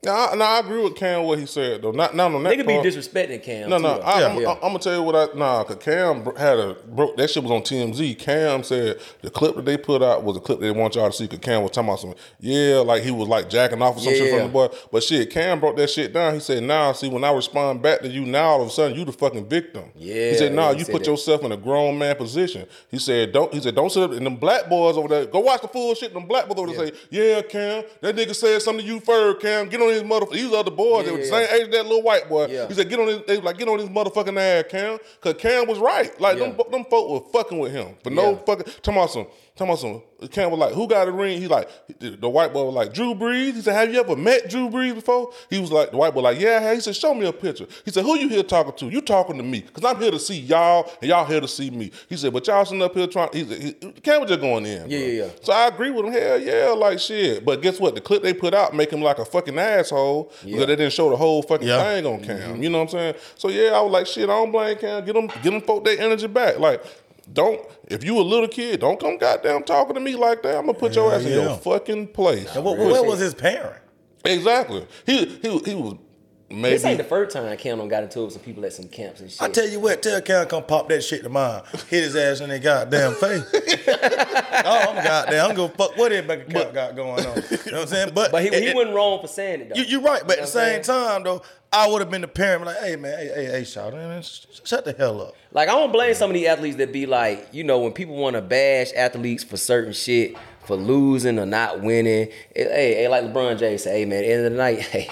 No, I, no, I agree with Cam what he said though. Not not on that Nigga be part. disrespecting Cam. No, too, no, though. I, I'm, Yeah. I'm gonna tell you what I nah. Cause Cam had a broke that shit was on TMZ. Cam said the clip that they put out was a clip they want y'all to see. Cause Cam was talking about some yeah, like he was like jacking off or some shit from the boy. But shit, Cam broke that shit down. He said, "Nah, see, when I respond back to you, now all of a sudden you the fucking victim." Yeah, he said, "Nah, he you put that. yourself in a grown man position." He said, "Don't." He said, "Don't sit up." And them black boys over there, go watch the full shit. Them black boys over there say, "Yeah, Cam, that nigga said something to you first, Cam. Get on his motherfucker." These other boys, they were the Yeah, same age as that little white boy. Yeah. He said, "Get on his." They was like, "Get on his motherfucking ass, Cam," because Cam was right. Like them, Yeah. them folk were fucking with him for no Yeah. fucking. Some. Talking about some. Cam was like, "Who got a ring?" He like the, the white boy was like, "Drew Brees." He said, "Have you ever met Drew Brees before?" He was like, the white boy like, "Yeah." He said, "Show me a picture." He said, "Who you here talking to? You talking to me? Cause I'm here to see y'all, and y'all here to see me." He said, "But y'all sitting up here trying." He said, he, "Cam was just going in." Yeah, bro. yeah, yeah. So I agree with him. Hell yeah, like shit. But guess what? The clip they put out make him like a fucking asshole because they didn't show the whole fucking Yeah. thing on Cam. You know what I'm saying? So yeah, I was like, shit. I don't blame Cam. Get them, get them folk their energy back. Like. Don't if you a little kid, don't come goddamn talking to me like that. I'm gonna put your Yeah, ass in your fucking place. What, where was his parent? Exactly. He he he was maybe This ain't the first time Cam done got into it with some people at some camps and shit. I tell you what, tell Cam come pop that shit to mine. Hit his ass in that goddamn face. oh, I'm goddamn. I'm gonna fuck what that bank account got going on. You know what I'm saying? But but he, it- he wasn't wrong for saying it though. You, you're right, but You at the same time though, I would have been the parent, like, hey man, hey, hey, hey, shout man, shut the hell up. Like I don't blame some of these athletes that be like, you know, when people want to bash athletes for certain shit, for losing or not winning. it- hey, hey, like LeBron James say, hey man, at the end of the night, hey.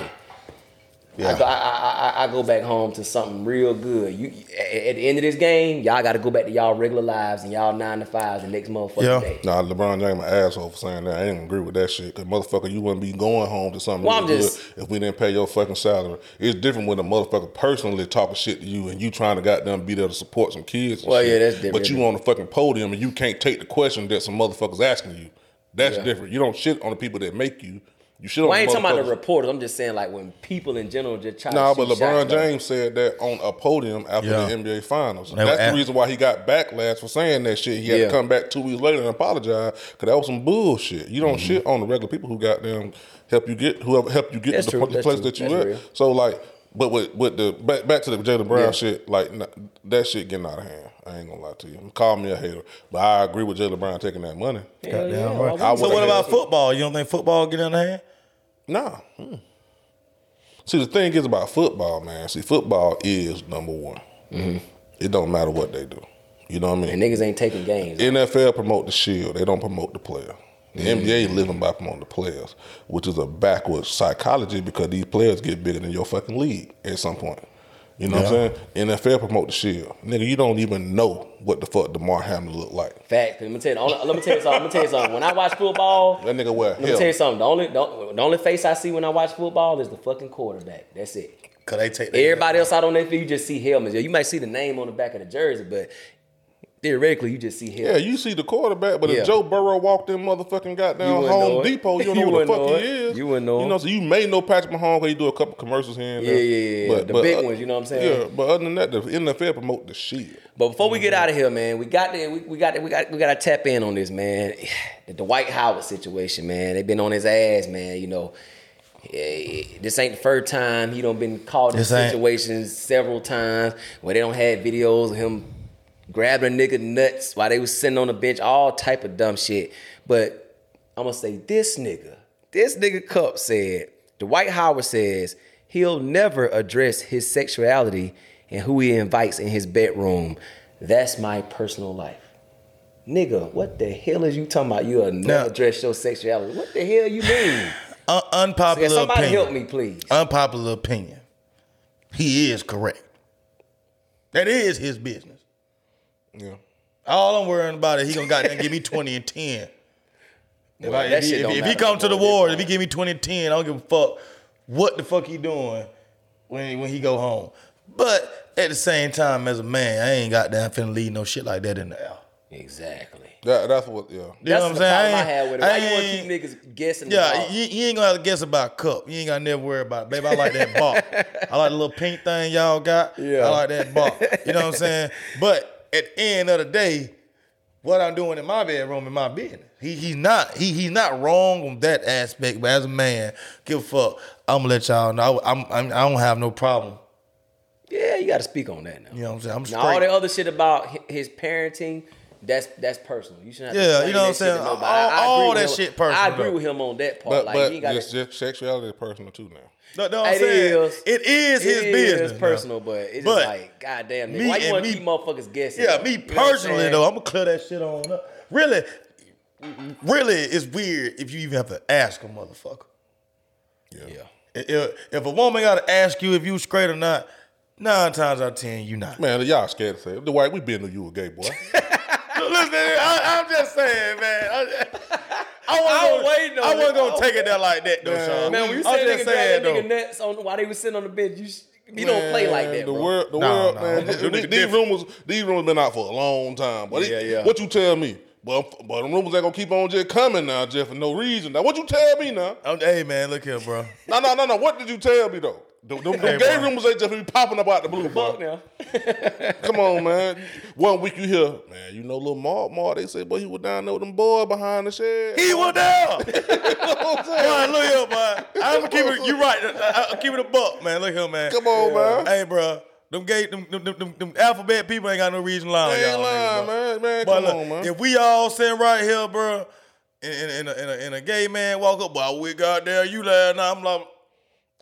Yeah. I, go, I, I, I- I go back home to something real good. You at at the end of this game, y'all got to go back to y'all regular lives and y'all nine to fives the next motherfucking Yeah. day. Nah, LeBron James an asshole for saying that. I ain't agree with that shit. Cause motherfucker, you wouldn't be going home to something Well, really just- good if we didn't pay your fucking salary. It's different when a motherfucker personally talking shit to you and you trying to goddamn be there to support some kids. and Well, shit. yeah, that's different. But you on the fucking podium and you can't take the question that some motherfuckers asking you. That's Yeah. different. You don't shit on the people that make you. You shit on Well, I ain't talking about the reporters. I'm just saying like when people in general just try. Nah, but LeBron shots, though. James said that on a podium after Yeah. the NBA Finals. They were That's at- the reason why he got backlash for saying that shit. He had Yeah. to come back two weeks later and apologize because that was some bullshit. You don't Mm-hmm. shit on the regular people who got them help you get whoever help you get That's to the, the That's place true. that you That's at. real. So like, but with with the back back to the Jaylen Brown Yeah. shit, like n- that shit getting out of hand. I ain't gonna lie to you. Call me a hater, but I agree with Jaylen Brown taking that money. Hell Goddamn yeah, right. I So what about football? You don't think football get in the hand? Nah. Mm. See, the thing is about football, man. See, football is number one. It don't matter what they do. You know what I mean? And niggas ain't taking games. NFL promote the shield. They don't promote the player. The NBA living by promoting the players, which is a backwards psychology because these players get bigger than your fucking league at some point. You know what I'm saying? NFL promote the shield. Nigga, you don't even know what the fuck Damar Hamlin look like. Fact. Let me tell you. Let me tell you something. Let me tell you something. When I watch football, That nigga wear let me tell you something. The only the, the only face I see when I watch football is the fucking quarterback. That's it. Cause they take Everybody else out on that field, you just see helmets. Yeah, You might see the name on the back of the jersey, but theoretically you just see him. Yeah, you see the quarterback, but Yeah. if Joe Burrow walked in motherfucking You goddamn Home. Depot, you don't You know what the fuck know he is. You wouldn't know You know, so you may know Patrick Mahomes because he do a couple commercials here and Yeah, there. yeah, yeah. The big ones, you know what I'm saying? Yeah, but other than that, the NFL promote the shit. But before we get out of here, man, we got to we, we got to, we got we got to tap in on this, man. The Dwight Howard situation, man. They've been on his ass, man. You know, eh, this ain't the first time he done been caught in This ain't- situations several times where they don't have videos of him grabbing a nigga nuts while they was sitting on the bench, all type of dumb shit. But I'm gonna say this nigga, this nigga Cup said, Dwight Howard says he'll never address his sexuality and who he invites in his bedroom. That's my personal life. Nigga, what the hell is you talking about? You'll never Now- address your sexuality. What the hell you mean? Un- unpopular somebody opinion. help me, please. Unpopular opinion. He is correct. That is his business. Yeah. All I'm worrying about is he gonna goddamn give me 20 and 10. If, Well, I, if, he, if, if he come to the no war, if he give me 20 and 10, I don't give a fuck what the fuck he doing when, when he go home. But at the same time, as a man, I ain't got goddamn finna leave no shit like that in the air. Exactly. That, that's what, yeah. You That's know what I'm saying? problem I, ain't- had with it. Why you want to keep niggas guessing? Yeah, about- you, you ain't gonna have to guess about cup. You ain't gotta never worry about it. Baby, I like that bark. I like the little pink thing y'all got. Yeah. I like that bark. You know what I'm saying? But at the end of the day, what I'm doing in my bedroom in my business. He he's not he he's not wrong on that aspect, but as a man, give a fuck. I'm gonna let y'all know. I'm, I'm I don't have no problem. Yeah, you got to speak on that now. You know what I'm saying? I'm Now, all straight. the other shit about his parenting, that's that's personal. You shouldn't Yeah, you know what I'm that shit to saying? All- I, I all agree that with him. shit personal, I agree though. with him on that part. But, like, but you got just, just sexuality is personal too now. No, no, I'm It saying is. it is his it business. is now. personal, but it's But just like, goddamn, me why you and want to me- keep motherfuckers guessing? Yeah, me You know personally though, I'm gonna clear that shit on up. Really, really, it's weird if you even have to ask a motherfucker. Yeah. If, if a woman gotta ask you if you straight or not, nine times out of ten you not. Man, y'all scared to say it. The white, we been to you a gay boy. Listen, I, I'm just saying, man. I, I wasn't I gonna, waiting I wasn't gonna take it there like that though, Sean. Man, when you I'm say just nigga grab that saying, nigga though. nuts on while they was sitting on the bench, you sh- you don't play like that, The bro. world, the No, world, no. man. Them These, niggas these different. rumors, these rumors been out for a long time. But it- Yeah, yeah. what you tell me? But but the rumors ain't gonna keep on just coming now, Jeff, for no reason. Now, what you tell me now? I'm- hey man, look here, bro. No, no, no, no. What did you tell me though? The, the, the gay rumors ain't just be popping up out the blue, Fuck now. Come on, man. One week you hear, man, you know, little Mark, Mark. They say, boy, he was down there with them boy behind the shed. He was down. You know what I'm saying? Look here, boy. I'm gonna keep it. You right. I, I, keep it a buck, man. Look here, man. Come on, man. Hey, bro. Them gay, them, them, them, them, alphabet people ain't got no reason to lie on They ain't lying, man. Man, But come look, on, man. if we all sitting right here, bro, and, and, and, a, and, a, and a gay man walk up, boy, we got there, you last night. I'm like,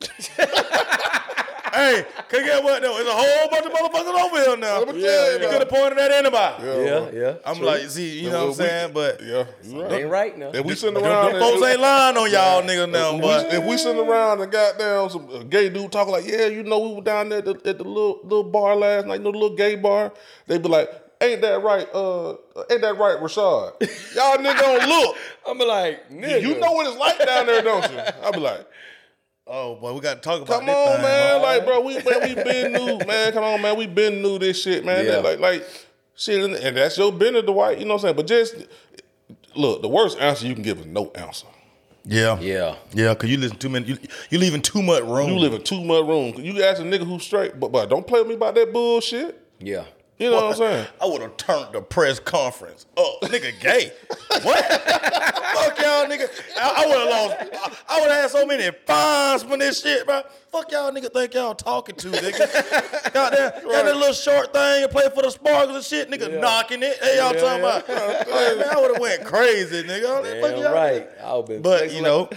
hey, can get what though? There's a whole bunch of motherfuckers over here now. Let me tell you, you could have pointed at anybody. Yeah, yeah. I'm like, see, you know what I'm We- saying? But Yeah, you right. Ain't right now. If we sitting around, them folks and- ain't lying on y'all niggas now, if, but we, if we sitting around and goddamn some a gay dude talking like, yeah, you know, we were down there at the, at the little little bar last night, you know, the little gay bar. They'd be like, ain't that right? Uh, ain't that right, Rashad? Y'all nigga don't look. I'm like, nigga. You know what it's like down there, don't you? I be like, oh boy, we got to talk about come this on, thing, man. bro. Like, bro, we man, we been new, man. Come on, man. We been new this shit, man. Yeah. Like, like shit, and- and that's your business, Dwight. You know what I'm saying? But just look, the worst answer you can give is no answer. Yeah, Yeah. yeah, cause you listen too many. You, you leaving too much room. You live in too much room. You ask a nigga who's straight, but but don't play with me about that bullshit. Yeah. You know what I'm saying? I would have turned the press conference up. nigga gay. What? Fuck y'all nigga. I, I would have lost. I, I would have had so many fines from this shit, bro. Fuck y'all nigga think y'all talking to, nigga. Goddamn, got that little short thing and play for the sparkles and shit, nigga knocking it. Hey, y'all talking about? Hey, man, I would have went crazy, nigga. Fuck Damn y'all. right. I would been But you know,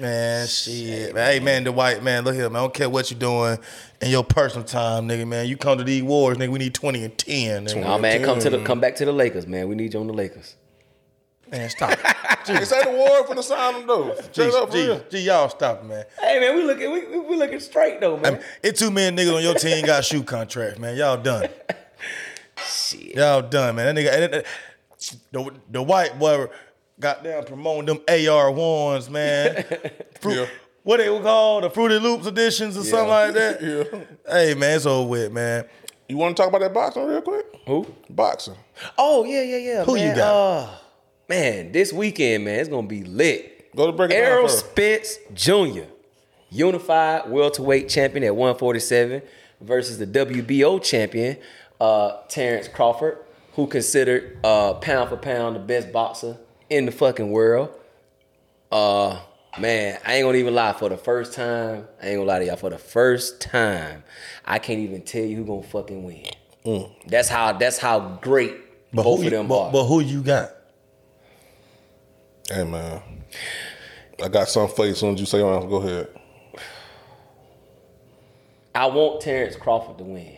man, shit, man. Hey, man, the white man, look here, man. I don't care what you're doing in your personal time, nigga, man. You come to these wars, nigga. We need twenty and ten, nigga. Nah, man, come to the come back to the Lakers, man. We need you on the Lakers. Man, stop. They say the war for the sign them though. G, Straight up for G, real. G, y'all stop, man. Hey man, we looking we, we, we looking straight though, I man. mean, it too many niggas on your team got shoe contracts, man. Y'all done. Shit. Y'all done, man. That nigga, that- that- the, the white boy got down promoting them AR ones, man. Fruit, Yeah. What they were called, the Fruity Loops editions or something like that. Yeah. Hey man, it's over with, man. You want to talk about that boxing real quick? Who? Boxing. Oh yeah, yeah, yeah. Who you man. got? Uh, man, this weekend, man, it's gonna be lit. Go to break it down Errol first. Spence Jr., unified welterweight champion at 147 versus the WBO champion, uh, Terence Crawford, who considered uh, pound for pound the best boxer in the fucking world. Uh, man, I ain't gonna even lie. For the first time, I ain't gonna lie to y'all. For the first time, I can't even tell you who gonna fucking win. Mm. That's how. That's how great But both who, of you, them but, are. but who you got? Hey man, I got some for you. As soon as you say, go ahead. I want Terence Crawford to win.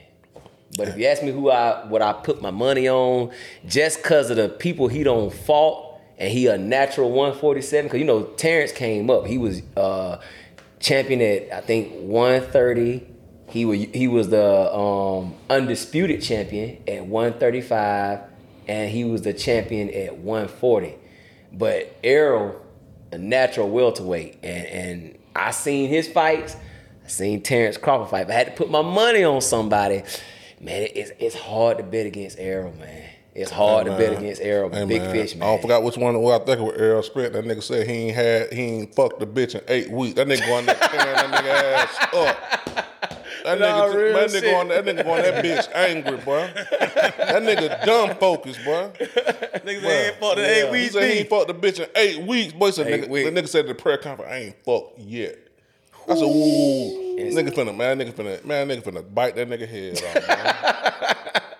But if you ask me who I what I put my money on, just cause of the people he don't fought and he a natural 147, cause you know Terence came up. He was uh champion at I think 130. He was he was the um undisputed champion at 135, and he was the champion at 140. But Errol, a natural welterweight, and and I seen his fights. I seen Terence Crawford fight. If I had to put my money on somebody, man, it's it's hard to bet against Errol, man. It's hard Hey, to bet against Errol, Hey, big man. fish, man. I don't forgot which one. Well, I think it was Errol Spence. That nigga said he ain't had, he ain't fucked the bitch in eight weeks. That nigga going there tearing that nigga ass up. That Nah, nigga, real that nigga on that nigga on that bitch angry, boy. That nigga dumb focused, boy. Niggas ain't fought in eight weeks. He said he ain't fucked the bitch in eight weeks. Boy said Eight nigga, weeks. the nigga said at the prayer conference, I ain't fucked yet. I said, ooh, nigga finna, man, nigga finna, man, nigga finna bite that nigga head off, man.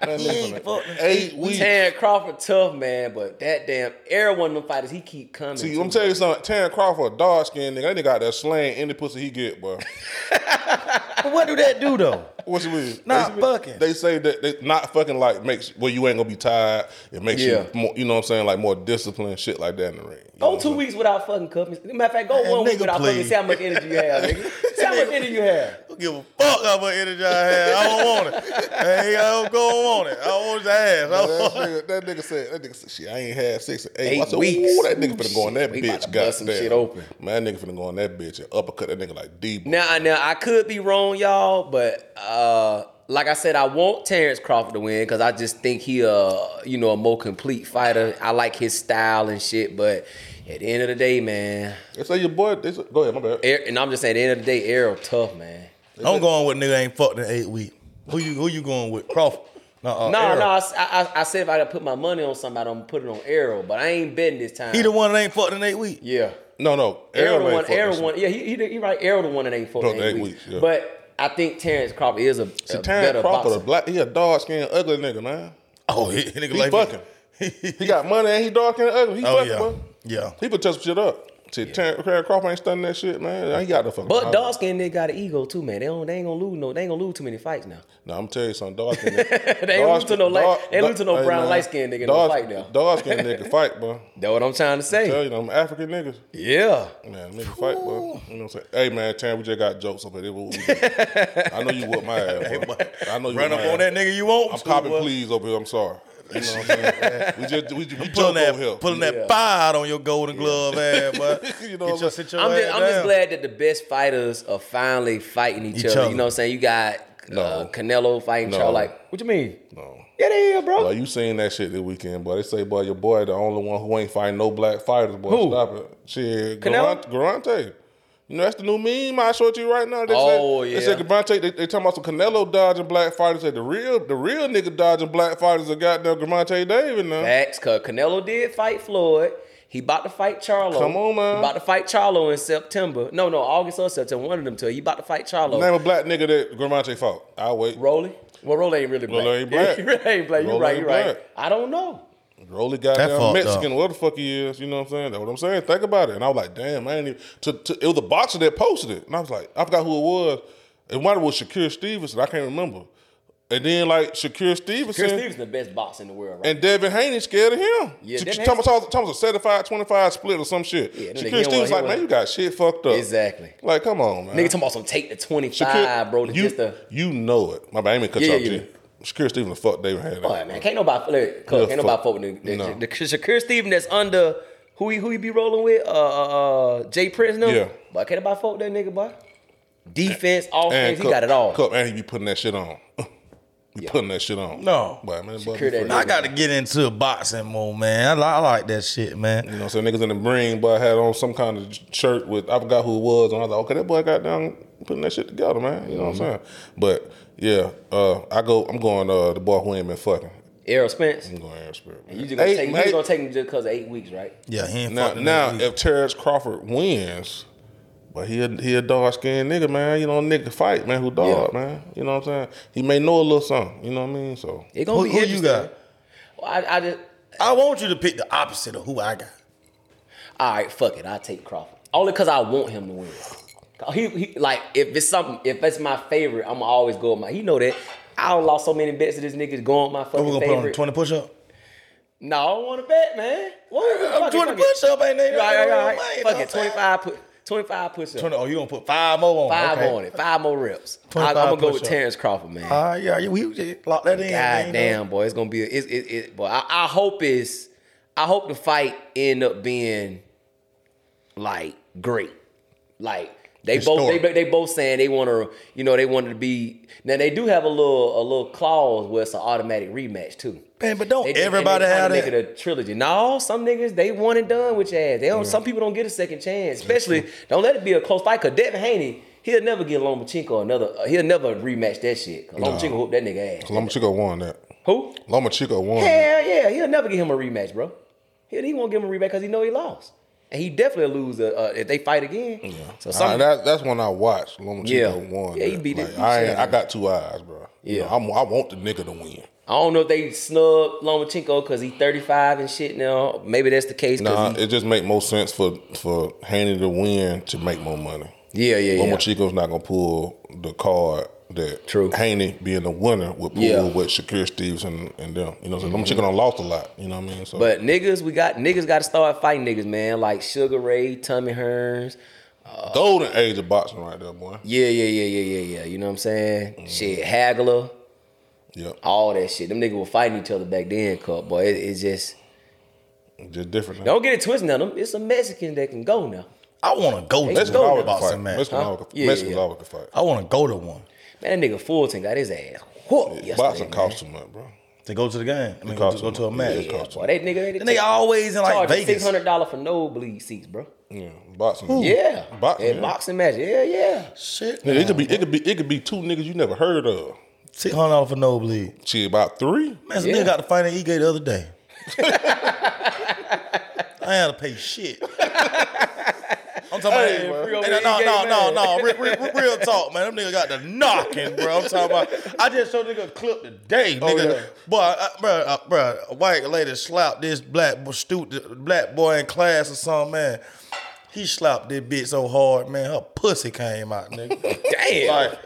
Man, nigga finna, eight weeks. Terence Crawford tough, man, but that damn Errol one of them fighters, he keep coming. See, I'm telling you something. Terence Crawford, dark skinned nigga, that nigga out there slaying any pussy he get, bro. But what do that do though? What's it mean? Not they, fucking. They say that they not fucking like makes well you ain't gonna be tired. It makes Yeah. you more, you know what I'm saying, like more disciplined shit like that in the ring. You Go two weeks without fucking cuffing. Matter of fact, go Man, one week nigga, without fucking. please. See how much energy you have, nigga. See how much energy you have. Don't give a fuck how much energy I have. I don't want it. Hey, I don't go on it. I don't want his ass. I That want nigga, that nigga said, that nigga said, shit, I ain't had six or eight. Eight I said, weeks. Ooh, that nigga finna go on that We bitch, to bust goddamn. shit open. Man, that nigga finna go on that bitch and uppercut that nigga like D. Now, now I could be wrong, y'all, but uh, like I said, I want Terence Crawford to win because I just think he, uh, you know, a more complete fighter. I like his style and shit, but at the end of the day, man, They say your boy, they say, go ahead, my bad. Er- and I'm just saying, at the end of the day, Errol tough, man. I'm going with nigga ain't fucked in eight weeks. Who you who you going with? Crawford. No, uh, No, Errol. no, I, I, I said if I could put my money on somebody, I'm gonna put it on Errol, but I ain't betting this time. He the one that ain't fucked in eight weeks. Yeah. No, no. Errol the one. fucking Errol one. Yeah, he, he, he right. Errol the one that ain't fucked Fucked in eight eight weeks. weeks, yeah. But I think Terence Crawford is a, See, a Terence better Crawford, a black, he a dark skinned, ugly nigga, man. Oh, he, nigga He like fucking. He got money and he dark and ugly. He Oh fucking, yeah, bro. Yeah. He could touch shit up. See, Terence Terence Crawford ain't stunning that shit, man. He got the fucking. But power. dark skinned nigga got an ego too, man. They don't. They ain't gonna lose no. They ain't gonna lose too many fights now. No, I'm telling you something. Dark skinned They ain't lose to no light- they ain't lose to no brown light skin nigga in no fight now. Dark skinned nigga fight, bro. That's what I'm trying to Tell say. you, them African niggas. Yeah. Man, nigga fight, bro. You know what I'm saying? Hey, man, Terence, we just got jokes up here. What we do. I know you whoop my ass, bro. I know you Run up on ass. that nigga you want. I'm to, copping boy. please over here. I'm sorry. You know what I'm saying? we just we, we joke Pulling that, over here. pulling Yeah. that fire out on your golden glove ass, boy. You know what I'm sit your I'm just, I'm just glad that the best fighters are finally fighting each, Each other. other. You know what I'm saying? You got uh, No. Canelo fighting No. Charlo. Like, what you mean? No. Yeah, they is, bro. Boy, you seen that shit this weekend, boy. They say, boy, your boy the only one who ain't fighting no black fighters, boy. Who? Stop it. Shit, Canelo? Gervonta. You know, that's the new meme I showed you right now. They Oh, said, yeah. They said Gervonta, they, they talking about some Canelo dodging black fighters. They Said the real the real nigga dodging black fighters are goddamn Gervonta Davis now. Facts, cause Canelo did fight Floyd. He about to fight Charlo. Come on, man. He about to fight Charlo in September. No, no, August or September. One of them two. He about to fight Charlo. Name a black nigga that Gervonta fought. I'll wait. Rolly? Well, Rolly ain't really black. Rolly ain't black. he ain't black. You Rolly right, ain't you right. I don't know. Rolly That goddamn fucked Mexican, up. what the fuck he is, you know what I'm saying? That's what I'm saying. Think about it. And I was like, damn, I ain't even, to, to, it was a boxer that posted it. And I was like, I forgot who it was. It might have was Shakur Stevenson. I can't remember. And then like Shakur Stevenson Chris Stevens the best boxer in the world, right? and Devin Haney scared of him. Yeah, Shak- Devin Thomas, Thomas, Thomas a 75 25 split or some shit. Yeah, Shakur he don't Stevens want- like, man, you got shit fucked up. exactly. Like, come on, man. Nigga talking about some take the 25, Shakur- bro. You, just a, you know it. My bad, I ain't mean cut Yeah, you off, yeah, G. Shakur Stevens fuck they Devin Haney. all right, man. Can't nobody, look, cuz, can't nobody fuck. fuck with the, the, No. the, Shakur Steven that's under, who he, who he be rolling with? Uh, uh, uh, Jay Prince, no? Yeah. But can't nobody fuck with that nigga, boy? Defense, And offense, he Cup- got it all. Cup, and he be putting that shit on. be putting that shit on. No. but man, Secure that I got to get into boxing more, man. I, I like that shit, man. You know, so niggas in the ring, but I had on some kind of shirt with I forgot who it was, and I was like, okay, that boy got down putting that shit together, man. You know what I'm saying? But yeah, uh, I go, I'm going uh, the boy who ain't been fucking. Errol Spence. I'm going Aaron Spirit. You just gonna Eight- take you eight- just gonna take him just because of eight weeks, right? Yeah, he ain't Now, now that if Terence Crawford wins, but he a, he a dark skinned nigga, man. You know, nigga fight, man. Who dog, Yeah. man? You know what I'm saying? He may know a little something. You know what I mean? So It gonna Who- be who you got? Well, I, I just I want you to pick the opposite of who I got. all right, fuck it. I'll take Crawford only because I want him to win. Oh, he, he like if it's something if it's my favorite, I'ma always go with my. He know that. I don't lost so many bets to this nigga's going my fucking gonna put on a favorite. 20 push up? No, I don't want to bet, man. What? I'm 20 push up, ain't they? Right, right, right. Fuck it, what I'm saying? 25 put 25 push up. 20, oh, you gonna put five more on? Five okay. on it. Five more reps. I, I'm gonna go with. Terence Crawford, man. Right, yeah, yeah, we just lock that in. God know. damn, boy, it's gonna be. A, it's it, it. Boy, I, I hope it's. I hope the fight end up being like great. Like they both they, they both saying they want to. You know they wanted to be. Now they do have a little a little clause where it's an automatic rematch too. Man, but don't They- they- everybody they trying have to that. Make it a trilogy. No, some niggas they want it done with your ass. They don't. Some people don't get a second chance. Especially don't let it be a close fight. Cause Devin Haney, he'll never get Lomachenko another. Uh, he'll never rematch that shit. Cause Lomachenko whoop that nigga ass. Lomachenko won that. Who? Lomachenko won. that. Hell yeah, he'll never give him a rematch, bro. He, he won't give him a rematch because he know he lost, and he definitely lose uh, uh, if they fight again. So Uh, some, that, that's when I watched Lomachenko Yeah. won. Yeah, he beat it. Like, He I, I got two eyes, bro. You Yeah. know, I'm, I want the nigga to win. I don't know if they snub Lomachenko because he's 35 and shit now. Maybe that's the case. Nah, he, it just make more sense for for Haney to win to make more money. yeah, yeah, yeah. Lomachenko's not gonna pull the card that True. Haney being the winner would pull Yeah. With Shakur Steves and, and them. You know, what I'm saying? Mm-hmm. Chico done lost a lot. You know what I mean? So But niggas, we got niggas got to start fighting niggas, man. Like Sugar Ray, Tommy Hearns. golden age of boxing right there, boy. Yeah, yeah, yeah, yeah, yeah, yeah. You know what I'm saying? Mm-hmm. Shit, Hagler, Yep, all that shit. Them niggas were fighting each other back then, cut. Boy, it, it's just just different. now. don't get it twisted now. Them, it's some Mexicans that can go now. I want to go to Let's a go Mexicans always can boxing fight. match. Mexicans Huh? always can- Yeah, Mexicans yeah. always can fight. I want to go to one Man, that nigga Fulton got his ass whooped yesterday. Boxing man. costs too much, bro. to go to the game. I mean, It go costs to, go too to a much. match. Yeah, it Yeah, costs boy, that nigga, And they always in like Vegas. six hundred dollars for no bleed seats, bro. Yeah, boxing. Yeah, Boxing, Yeah, yeah. boxing match. Yeah, yeah. Shit, Yeah, it could be it could be it could be two niggas you never heard of. six hundred dollars for no bleed. She about three. Man, some Yeah. nigga got to fight an E-gate the other day. I had to pay shit. I'm talking Hey, about, bro. hey, no, no, no, no, no, real, real, real talk, man. Them niggas got the knocking, bro. I'm talking about. I just showed nigga a clip today, nigga. yeah. Boy, uh, bro, uh, bro, a white lady slapped this black bo- student, black boy in class or something, man. He slapped this bitch so hard, man. Her pussy came out, nigga. Damn. Like,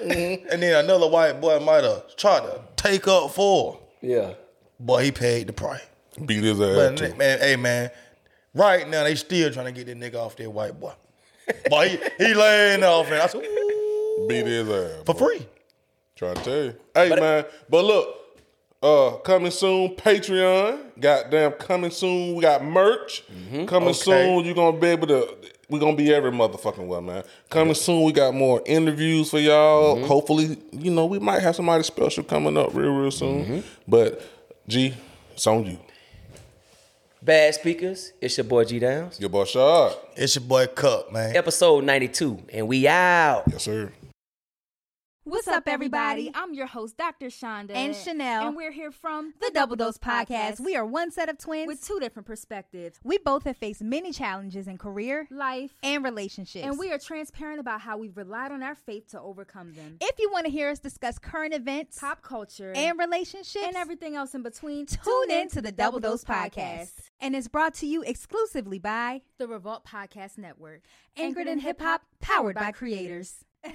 and then another white boy might have tried to take up for yeah. Boy, he paid the price. Beat his ass But too. man, hey man, right now they still trying to get that nigga off that white boy. Boy, he, he laying off and I said, "Ooh," Beat his ass for boy. free. Trying to tell you. Hey man, but look, uh, coming soon, Patreon. Goddamn, coming soon. We got merch. Mm-hmm. Coming Okay. soon, you're gonna be able to. We're gonna be every motherfucking way, man. Coming soon, we got more interviews for y'all. Mm-hmm. Hopefully, you know, we might have somebody special coming up real, real soon. Mm-hmm. But G, it's on you. Bad speakers. It's your boy G Downs. Your boy Shad. It's your boy Cup, man. Episode ninety two, and we out. Yes, sir. What's up, everybody? I'm your host, Dr. Shonda. And Chanel. And we're here from The Double Dose Podcast. We are one set of twins. with two different perspectives we both have faced many challenges in career life, and relationships. and we are transparent about how we've relied on our faith to overcome them. if you want to hear us discuss current events, Pop culture and relationships, and everything else in between, tune in to the Double Dose Podcast. And it's brought to you exclusively by the Revolt Podcast Network. Anchored in Hip Hop, powered by creators.